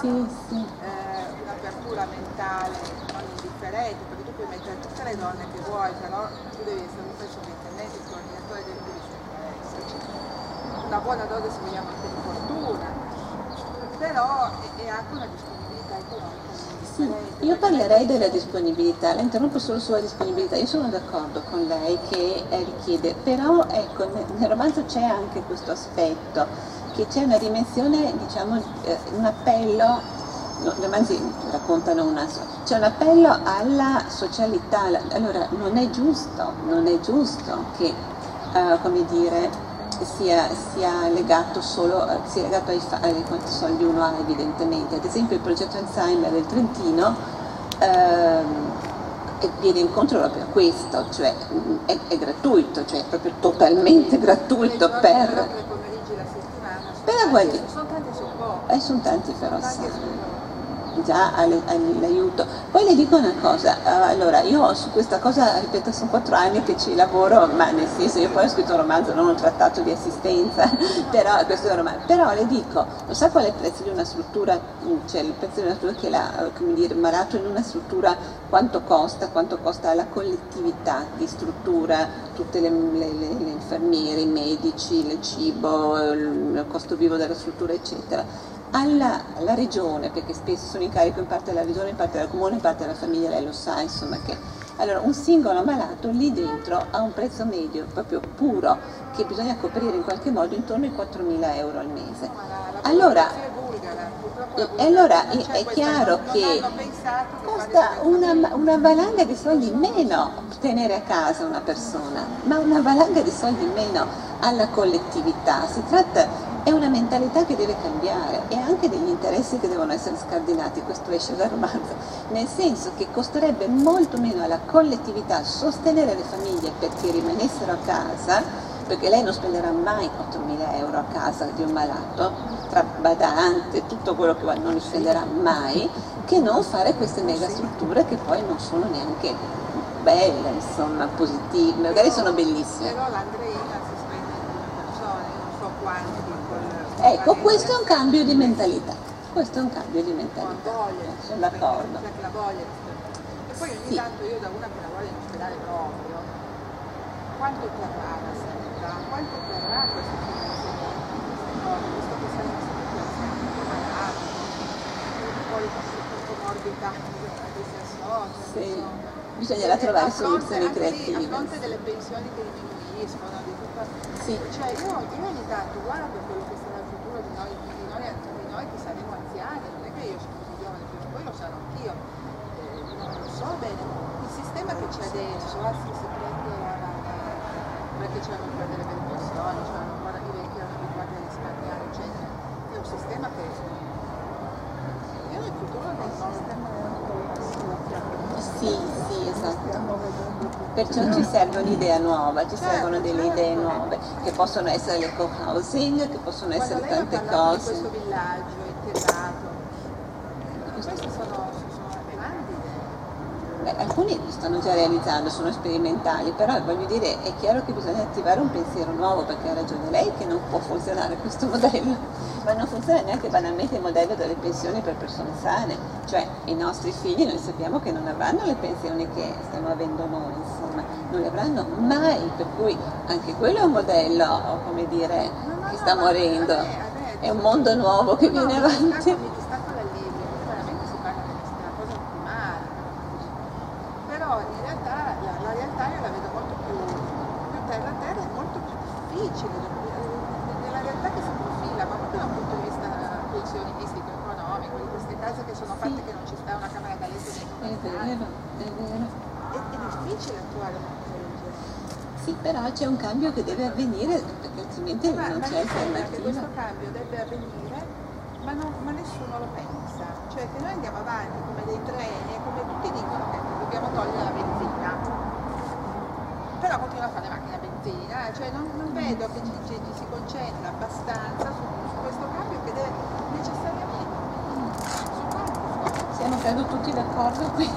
Sì, sì. eh, un'apertura mentale non indifferente, mettere tutte le donne che vuoi, però tu devi essere un sovrintendente, il coordinatore sempre esserci. Una buona dose se vogliamo anche di fortuna, però è, anche una disponibilità economica Sì, io parlerei della disponibilità, la interrompo solo sulla disponibilità, io sono d'accordo con lei che eh, richiede, però ecco, nel, nel romanzo c'è anche questo aspetto, che c'è una dimensione, diciamo, eh, un appello, no, i romanzi raccontano una, c'è un appello alla socialità, allora non è giusto, non è giusto che, eh, come dire, sia, sia legato solo sia legato ai, fa- a quanti soldi uno ha evidentemente. Ad esempio il progetto Alzheimer del Trentino e viene incontro proprio a questo, cioè è, è gratuito, cioè è proprio totalmente gratuito per... pomeriggi la settimana, sono tanti- sono tanti su poco, Eh, sono tanti però, tanti su poco. Già all'aiuto. Poi le dico una cosa, allora io su questa cosa, ripeto, sono quattro anni che ci lavoro, ma nel senso io poi ho scritto un romanzo, non un trattato di assistenza, però. Però le dico, non sa qual è il prezzo di una struttura, cioè il prezzo di una struttura che l'ha, come dire, malato in una struttura, quanto costa, quanto costa la collettività di struttura, tutte le, le- le- le infermiere, i medici, il cibo, il costo vivo della struttura, eccetera alla, alla, regione, perché spesso sono in carico in parte della regione, in parte del comune, in parte della famiglia, lei lo sa, insomma che... Allora, un singolo malato lì dentro ha un prezzo medio, proprio puro, che bisogna coprire in qualche modo intorno ai 4.000 euro al mese. Allora, e allora è chiaro che costa una, una valanga di soldi in meno tenere a casa una persona, ma una valanga di soldi in meno alla collettività. Si tratta è una mentalità che deve cambiare e anche degli interessi che devono essere scardinati, questo esce dal romanzo, nel senso che costerebbe molto meno alla collettività sostenere le famiglie perché rimanessero a casa, perché lei non spenderà mai 4.000 euro a casa di un malato, tra badante, tutto quello che non li spenderà mai, che non fare queste mega strutture che poi non sono neanche belle, insomma, positive, magari sono bellissime. Però l'Andreina si spende in persone, non so quanti Ecco, questo è un cambio di mentalità. Questo è un cambio di mentalità. voglia, sono d'accordo. La voglia. E poi ogni tanto io da una che lavora in ospedale proprio, quanto terrà la sanità, quanto terrà questo finanziamento, queste cose, visto che sai una situazione molto malata, poi con comorbidità che si associano, Sì. insomma. Bisognerà trovare soluzioni lì, A creative. fronte delle pensioni che diminuiscono, di tutto, Sì. cioè io, io ogni tanto guardo quello che sarà il futuro di noi, di noi, di noi che saremo anziani, non è che io sono così giovane, perché poi lo sarò anch'io, eh, non lo so bene, il che c'è adesso, ah, si, si prende la, la, la- perché c'erano ancora delle pensioni, c'erano ancora i vecchi erano abituati a risparmiare, eccetera, è un sistema che io nel futuro non, non Sì, sì, esatto. Perciò ci serve un'idea nuova, ci servono delle idee nuove, che possono essere le co-housing, che possono Quando essere tante di cose. questo villaggio integrato, queste sono, sono grandi idee. Beh, alcuni li stanno già realizzando, sono sperimentali, però voglio dire, è chiaro che bisogna attivare un pensiero nuovo, perché ha ragione lei che non può funzionare questo modello, ma non funziona neanche banalmente il modello delle pensioni per persone sane, cioè i nostri figli noi sappiamo che non avranno le pensioni che stiamo avendo noi, insomma, non le avranno mai, per cui anche quello è un modello, come dire, che sta morendo, è un mondo nuovo che viene avanti. distacco- Mi distacco dal libro, perché veramente si parla della cosa ottimale, però in realtà la, la realtà io la vedo molto più, più terra a terra e molto più difficile, nella realtà che si profila, ma proprio da un punto di vista pensionistico, economico, di queste case che sono fatte che non ci sta una camera da letto dentro È una stanza. vero, è vero. È, è difficile attuare una cosa del genere. Sì, però c'è un cambio che deve avvenire, perché altrimenti Ma, non ma c'è mi sembra che alternativa. questo cambio debba avvenire, ma, non- ma nessuno lo pensa. Cioè che noi andiamo avanti come dei treni e come tutti dicono che dobbiamo togliere la benzina. Però continua a fare le macchine a cioè non, non vedo che ci, ci- ci si concentra abbastanza su, su questo cambio che deve necessariamente su quanto Siamo credo tutti d'accordo qui.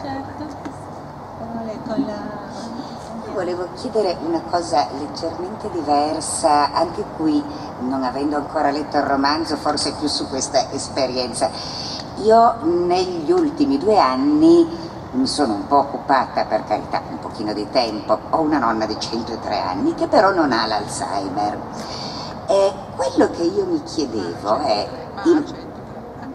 certo. Le- con la... Volevo chiedere una cosa leggermente diversa, anche qui, non avendo ancora letto il romanzo, forse più su questa esperienza. Io negli ultimi due anni mi sono un po' occupata, per carità, un pochino di tempo. Ho una nonna di 103 anni che però non ha l'Alzheimer. E quello che io mi chiedevo è... Ma in- certo.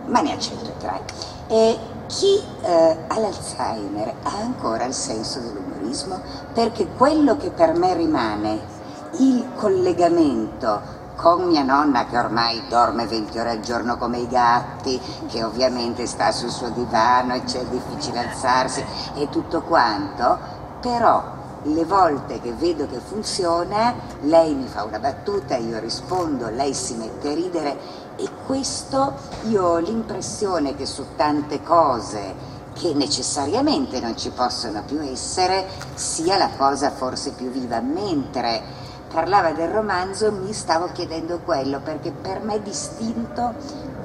ma ne ha 103. E chi eh, ha l'Alzheimer ha ancora il senso dell'umorismo perché quello che per me rimane, il collegamento con mia nonna che ormai dorme 20 ore al giorno come i gatti, che ovviamente sta sul suo divano e c'è difficile alzarsi e tutto quanto, però le volte che vedo che funziona, lei mi fa una battuta, io rispondo, lei si mette a ridere e questo io ho l'impressione che su tante cose che necessariamente non ci possono più essere sia la cosa forse più viva, mentre parlava del romanzo mi stavo chiedendo quello perché per me distinto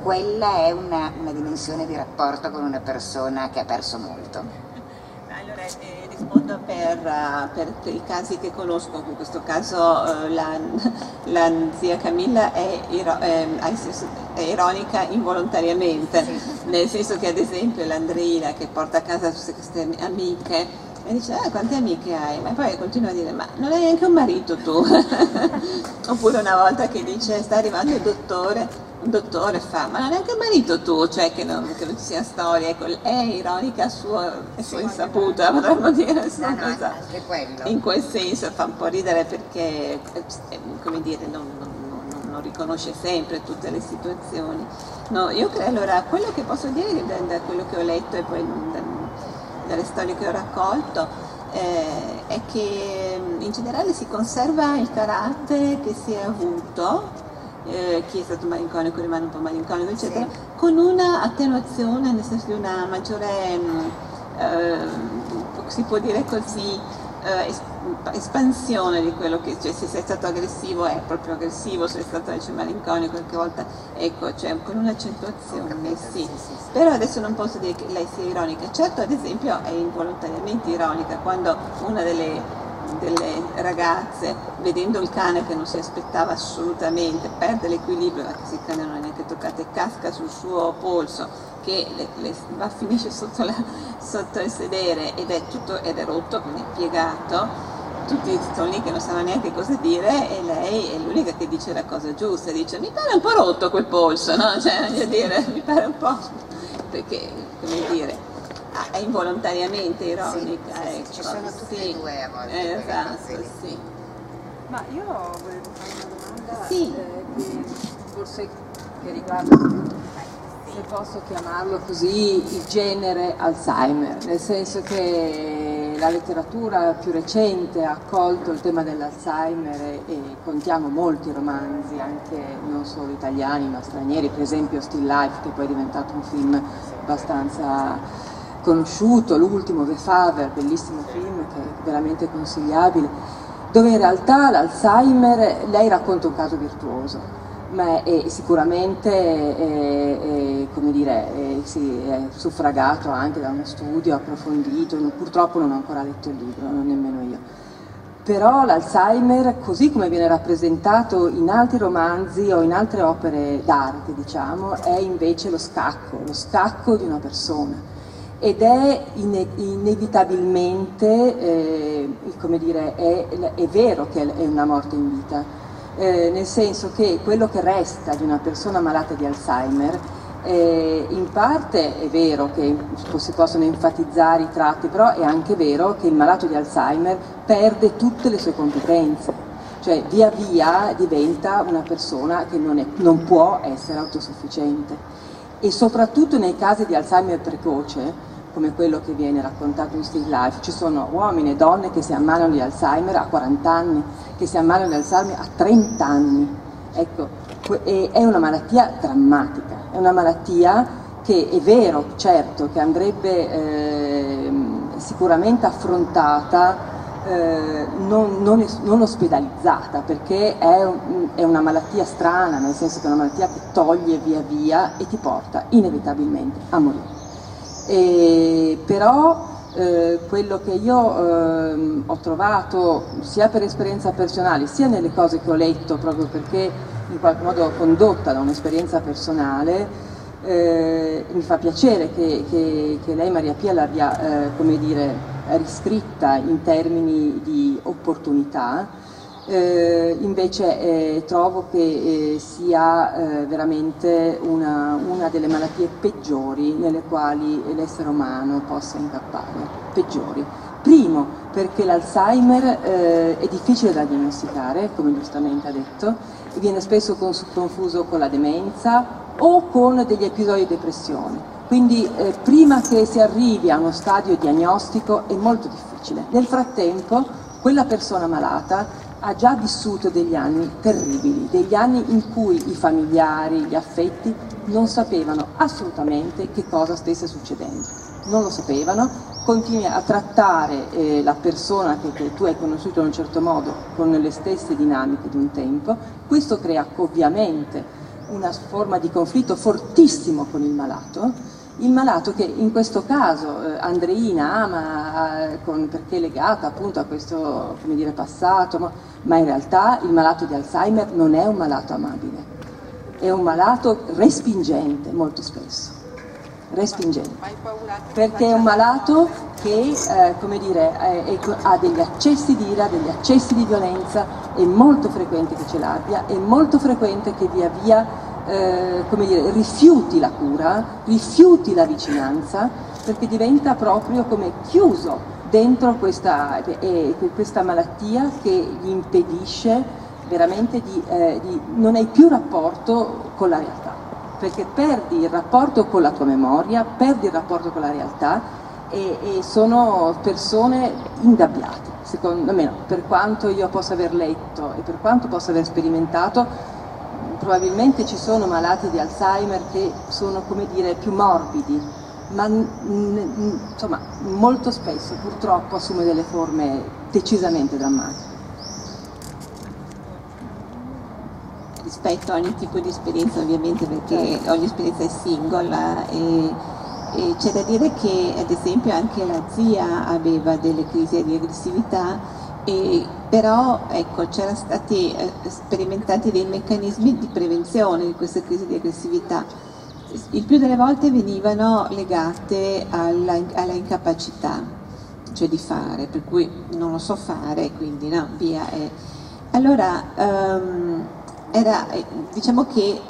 quella è una, una dimensione di rapporto con una persona che ha perso molto. Allora, eh, rispondo per, eh, per- i casi che conosco, in questo caso eh, la, la zia Camilla è, iro- senso- è ironica involontariamente, nel senso che ad esempio l'Andreina che porta a casa tutte queste amiche e dice, ah, quante amiche hai? Ma poi continua a dire, ma non hai neanche un marito tu? Oppure una volta che dice, sta arrivando il dottore, un dottore fa, ma non hai neanche un marito tu? Cioè che non, che non ci sia storia, ecco, è ironica a sua, sua insaputa, potremmo dire. No, no, cosa. In quel senso fa un po' ridere perché, eh, come dire, non, non- riconosce sempre tutte le situazioni. No, io credo, allora, quello che posso dire da, da quello che ho letto e poi da- dalle storie che ho raccolto eh, è che in generale si conserva il carattere che si è avuto, eh, chi è stato malinconico rimane un po' malinconico, eccetera, con una attenuazione, nel senso di una maggiore, eh, si può dire così, eh, espansione di quello che, cioè se sei stato aggressivo è proprio aggressivo, se sei stato invece malinconico qualche volta, ecco, cioè con un'accentuazione, sì. Però adesso non posso dire che lei sia ironica, certo ad esempio è involontariamente ironica quando una delle delle ragazze, vedendo il cane che non si aspettava assolutamente, perde l'equilibrio, anche se il cane non è neanche toccato, e casca sul suo polso, che le, le va, finisce sotto, la- sotto il sedere ed è tutto ed è rotto, quindi è piegato, tutti sono lì che non sanno neanche cosa dire e lei è l'unica che dice la cosa giusta, dice mi pare un po' rotto quel polso, no? Cioè, voglio dire, mi pare un po', perché, come dire, ah, è involontariamente ironica, sì, sì, ecco. ci sono tutte sì. e due a volte Eh, esatto, sì. Ma io volevo fare una domanda Sì. eh, che forse che riguarda, se posso chiamarlo così, il genere Alzheimer, nel senso che la letteratura più recente ha accolto il tema dell'Alzheimer e, e contiamo molti romanzi, anche non solo italiani ma stranieri, per esempio Still Life che poi è diventato un film abbastanza conosciuto, l'ultimo The Father, bellissimo film che è veramente consigliabile, dove in realtà l'Alzheimer, lei racconta un caso virtuoso, ma è sicuramente è- è, dire, sì, è suffragato anche da uno studio approfondito, purtroppo non ho ancora letto il libro, non nemmeno io. Però l'Alzheimer, così come viene rappresentato in altri romanzi o in altre opere d'arte, diciamo, è invece lo scacco, lo scacco di una persona ed è ine- inevitabilmente, eh, come dire, è, è vero che è una morte in vita, eh, nel senso che quello che resta di una persona malata di Alzheimer eh, in parte è vero che si possono enfatizzare i tratti, però è anche vero che il malato di Alzheimer perde tutte le sue competenze, cioè via via diventa una persona che non, è- non può essere autosufficiente. E soprattutto nei casi di Alzheimer precoce, come quello che viene raccontato in Still Life, ci sono uomini e donne che si ammalano di Alzheimer a 40 anni, che si ammalano di Alzheimer a 30 anni. Ecco, è una malattia drammatica, è una malattia che è vero, certo, che andrebbe ehm, sicuramente affrontata eh, non, non non ospedalizzata perché è, è una malattia strana, nel senso che è una malattia che toglie via via e ti porta inevitabilmente a morire. E però eh, quello che io ehm, ho trovato sia per esperienza personale sia nelle cose che ho letto proprio perché in qualche modo condotta da un'esperienza personale eh, mi fa piacere che, che- che lei Maria Pia l'abbia eh, come dire riscritta in termini di opportunità eh, invece eh, trovo che eh, sia eh, veramente una, una delle malattie peggiori nelle quali l'essere umano possa incappare, peggiori. Primo, perché l'Alzheimer eh, è difficile da diagnosticare, come giustamente ha detto, viene spesso confuso con la demenza o con degli episodi di depressione. Quindi eh, prima che si arrivi a uno stadio diagnostico è molto difficile. Nel frattempo quella persona malata ha già vissuto degli anni terribili, degli anni in cui i familiari, gli affetti non sapevano assolutamente che cosa stesse succedendo. Non lo sapevano, continui a trattare eh, la persona che, che tu hai conosciuto in un certo modo con le stesse dinamiche di un tempo, questo crea ovviamente una forma di conflitto fortissimo con il malato, il malato che in questo caso eh, Andreina ama eh, con- perché è legata appunto a questo come dire, passato, ma, ma in realtà il malato di Alzheimer non è un malato amabile, è un malato respingente molto spesso. respingente. Perché è un malato che eh, come dire, è- è- ha degli accessi di ira, degli accessi di violenza, è molto frequente che ce l'abbia, è molto frequente che via via eh, come dire, rifiuti la cura, rifiuti la vicinanza, perché diventa proprio come chiuso dentro questa, eh, questa malattia che gli impedisce veramente di, eh, di non hai più rapporto con la realtà, perché perdi il rapporto con la tua memoria, perdi il rapporto con la realtà e, e sono persone ingabbiate, secondo me, per quanto io possa aver letto e per quanto possa aver sperimentato, probabilmente ci sono malati di Alzheimer che sono, come dire, più morbidi, ma insomma, molto spesso purtroppo assume delle forme decisamente drammatiche. rispetto a ogni tipo di esperienza ovviamente perché ogni esperienza è singola e, e c'è da dire che ad esempio anche la zia aveva delle crisi di aggressività e però ecco c'erano stati eh, sperimentati dei meccanismi di prevenzione di queste crisi di aggressività. Il più delle volte venivano legate alla, alla incapacità cioè di fare per cui non lo so fare quindi no via e, allora ehm, era, eh, diciamo che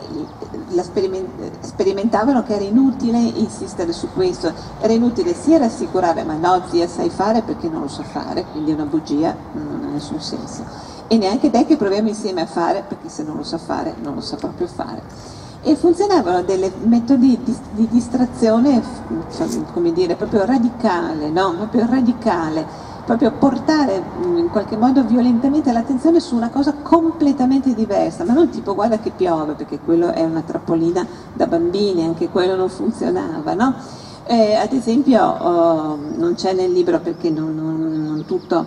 la speriment- sperimentavano che era inutile insistere su questo, era inutile sia rassicurare ma no zia sai fare perché non lo so fare, quindi è una bugia, non ha nessun senso. E neanche dai che proviamo insieme a fare perché se non lo sa fare non lo sa proprio fare. E funzionavano dei metodi di, di distrazione, f- come dire, proprio radicale, no? Proprio radicale proprio portare in qualche modo violentemente l'attenzione su una cosa completamente diversa, ma non tipo guarda che piove, perché quello è una trappolina da bambini, anche quello non funzionava, no? Eh, ad esempio oh, non c'è nel libro perché non, non, non tutto,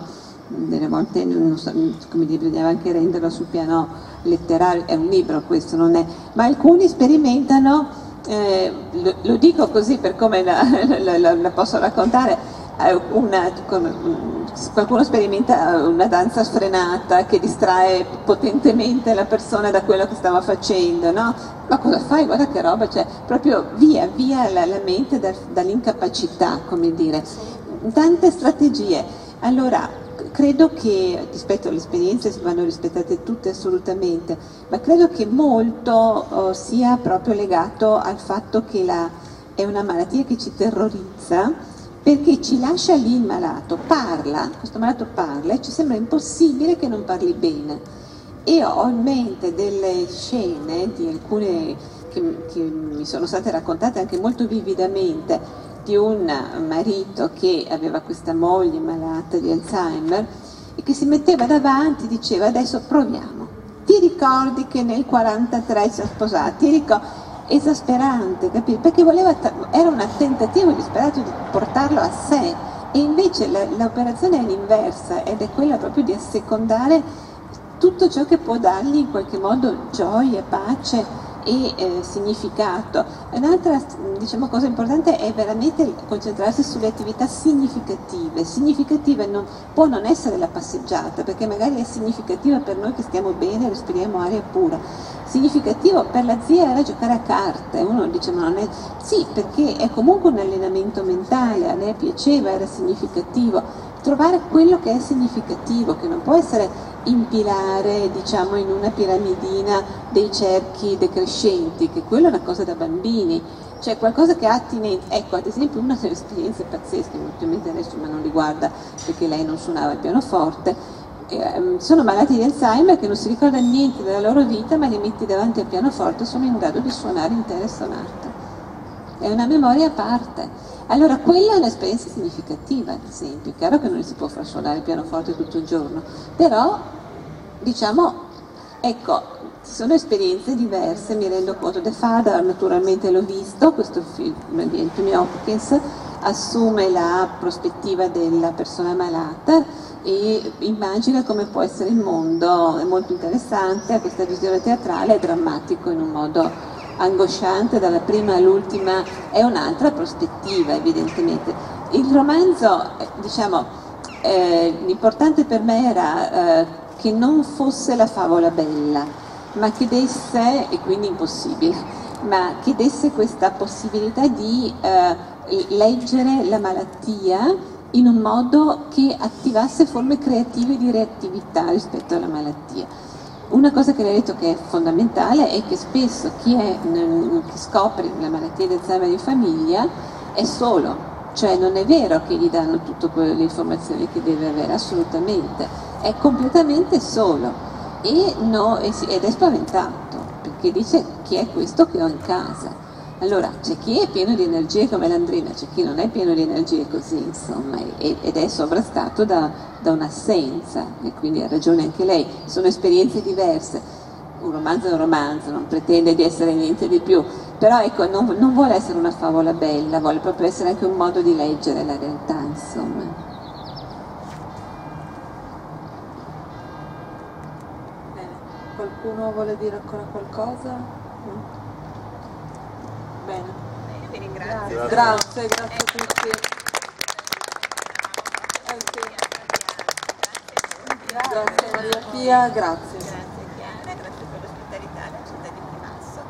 delle volte non so, come dire, bisognava anche renderlo sul piano letterario, è un libro questo, non è, ma alcuni sperimentano, eh, lo, lo, dico così per come la, la, la, la posso raccontare, una, qualcuno sperimenta una danza sfrenata che distrae potentemente la persona da quello che stava facendo, no? Ma cosa fai? Guarda che roba, cioè proprio via, via la, la mente da, dall'incapacità, come dire. Tante strategie. Allora, credo che rispetto alle esperienze si vanno rispettate tutte assolutamente, ma credo che molto oh, sia proprio legato al fatto che la, è una malattia che ci terrorizza perché ci lascia lì il malato, parla, questo malato parla e ci sembra impossibile che non parli bene. E ho in mente delle scene di alcune che, che mi sono state raccontate anche molto vividamente di un marito che aveva questa moglie malata di Alzheimer e che si metteva davanti e diceva adesso proviamo. Ti ricordi che nel 43 si è sposati? Ti ricordi? Esasperante, capito? Perché voleva, era un tentativo disperato di portarlo a sé e invece l'operazione è l'inversa ed è quella proprio di assecondare tutto ciò che può dargli in qualche modo gioia, pace e eh, significato. Un'altra diciamo, cosa importante è veramente concentrarsi sulle attività significative. Significative non, può non essere la passeggiata, perché magari è significativa per noi che stiamo bene, respiriamo aria pura. Significativo per la zia era giocare a carte, uno dice ma non è... Sì, perché è comunque un allenamento mentale, a lei piaceva, era significativo. Trovare quello che è significativo, che non può essere impilare diciamo in una piramidina dei cerchi decrescenti, che quello è una cosa da bambini, cioè qualcosa che ha attinenza, ecco ad esempio una delle esperienze pazzesche, ovviamente adesso ma non riguarda perché lei non suonava il pianoforte, eh, sono malati di Alzheimer che non si ricordano niente della loro vita ma li metti davanti al pianoforte e sono in grado di suonare intere sonate. È una memoria a parte. Allora quella è un'esperienza significativa, ad esempio, è chiaro che non si può far suonare il pianoforte tutto il giorno, però diciamo, ecco, sono esperienze diverse, mi rendo conto. The Father naturalmente l'ho visto, questo film di Anthony Hopkins assume la prospettiva della persona malata e immagina come può essere il mondo, è molto interessante, questa visione teatrale è drammatico in un modo angosciante dalla prima all'ultima, è un'altra prospettiva evidentemente. Il romanzo, diciamo, eh, l'importante per me era eh, che non fosse la favola bella, ma che desse, e quindi impossibile, ma che desse questa possibilità di eh, leggere la malattia in un modo che attivasse forme creative di reattività rispetto alla malattia. Una cosa che lei ha detto che è fondamentale è che spesso chi, è, chi scopre la malattia di Alzheimer in famiglia è solo, cioè non è vero che gli danno tutte le informazioni che deve avere, assolutamente, è completamente solo e no, ed è spaventato perché dice chi è questo che ho in casa. Allora c'è chi è pieno di energie come l'Andrina, c'è chi non è pieno di energie così, insomma, ed è sovrastato da, da un'assenza, e quindi ha ragione anche lei, sono esperienze diverse. Un romanzo è un romanzo, non pretende di essere niente di più, però ecco, non, non vuole essere una favola bella, vuole proprio essere anche un modo di leggere la realtà, insomma. Bene, qualcuno vuole dire ancora qualcosa? Bene. Io vi ringrazio. Grazie, grazie, a tutti. Grazie Maria Pia, grazie. Grazie Chiara, grazie per l'ospitalità alla città di Primasso.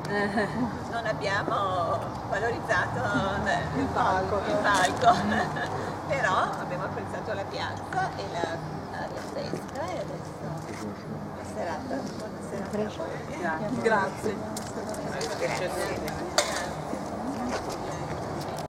Non abbiamo valorizzato il palco, il palco. però abbiamo apprezzato la piazza e l'aria fresca e adesso la serata. Buona serata voi. Grazie. Grazie.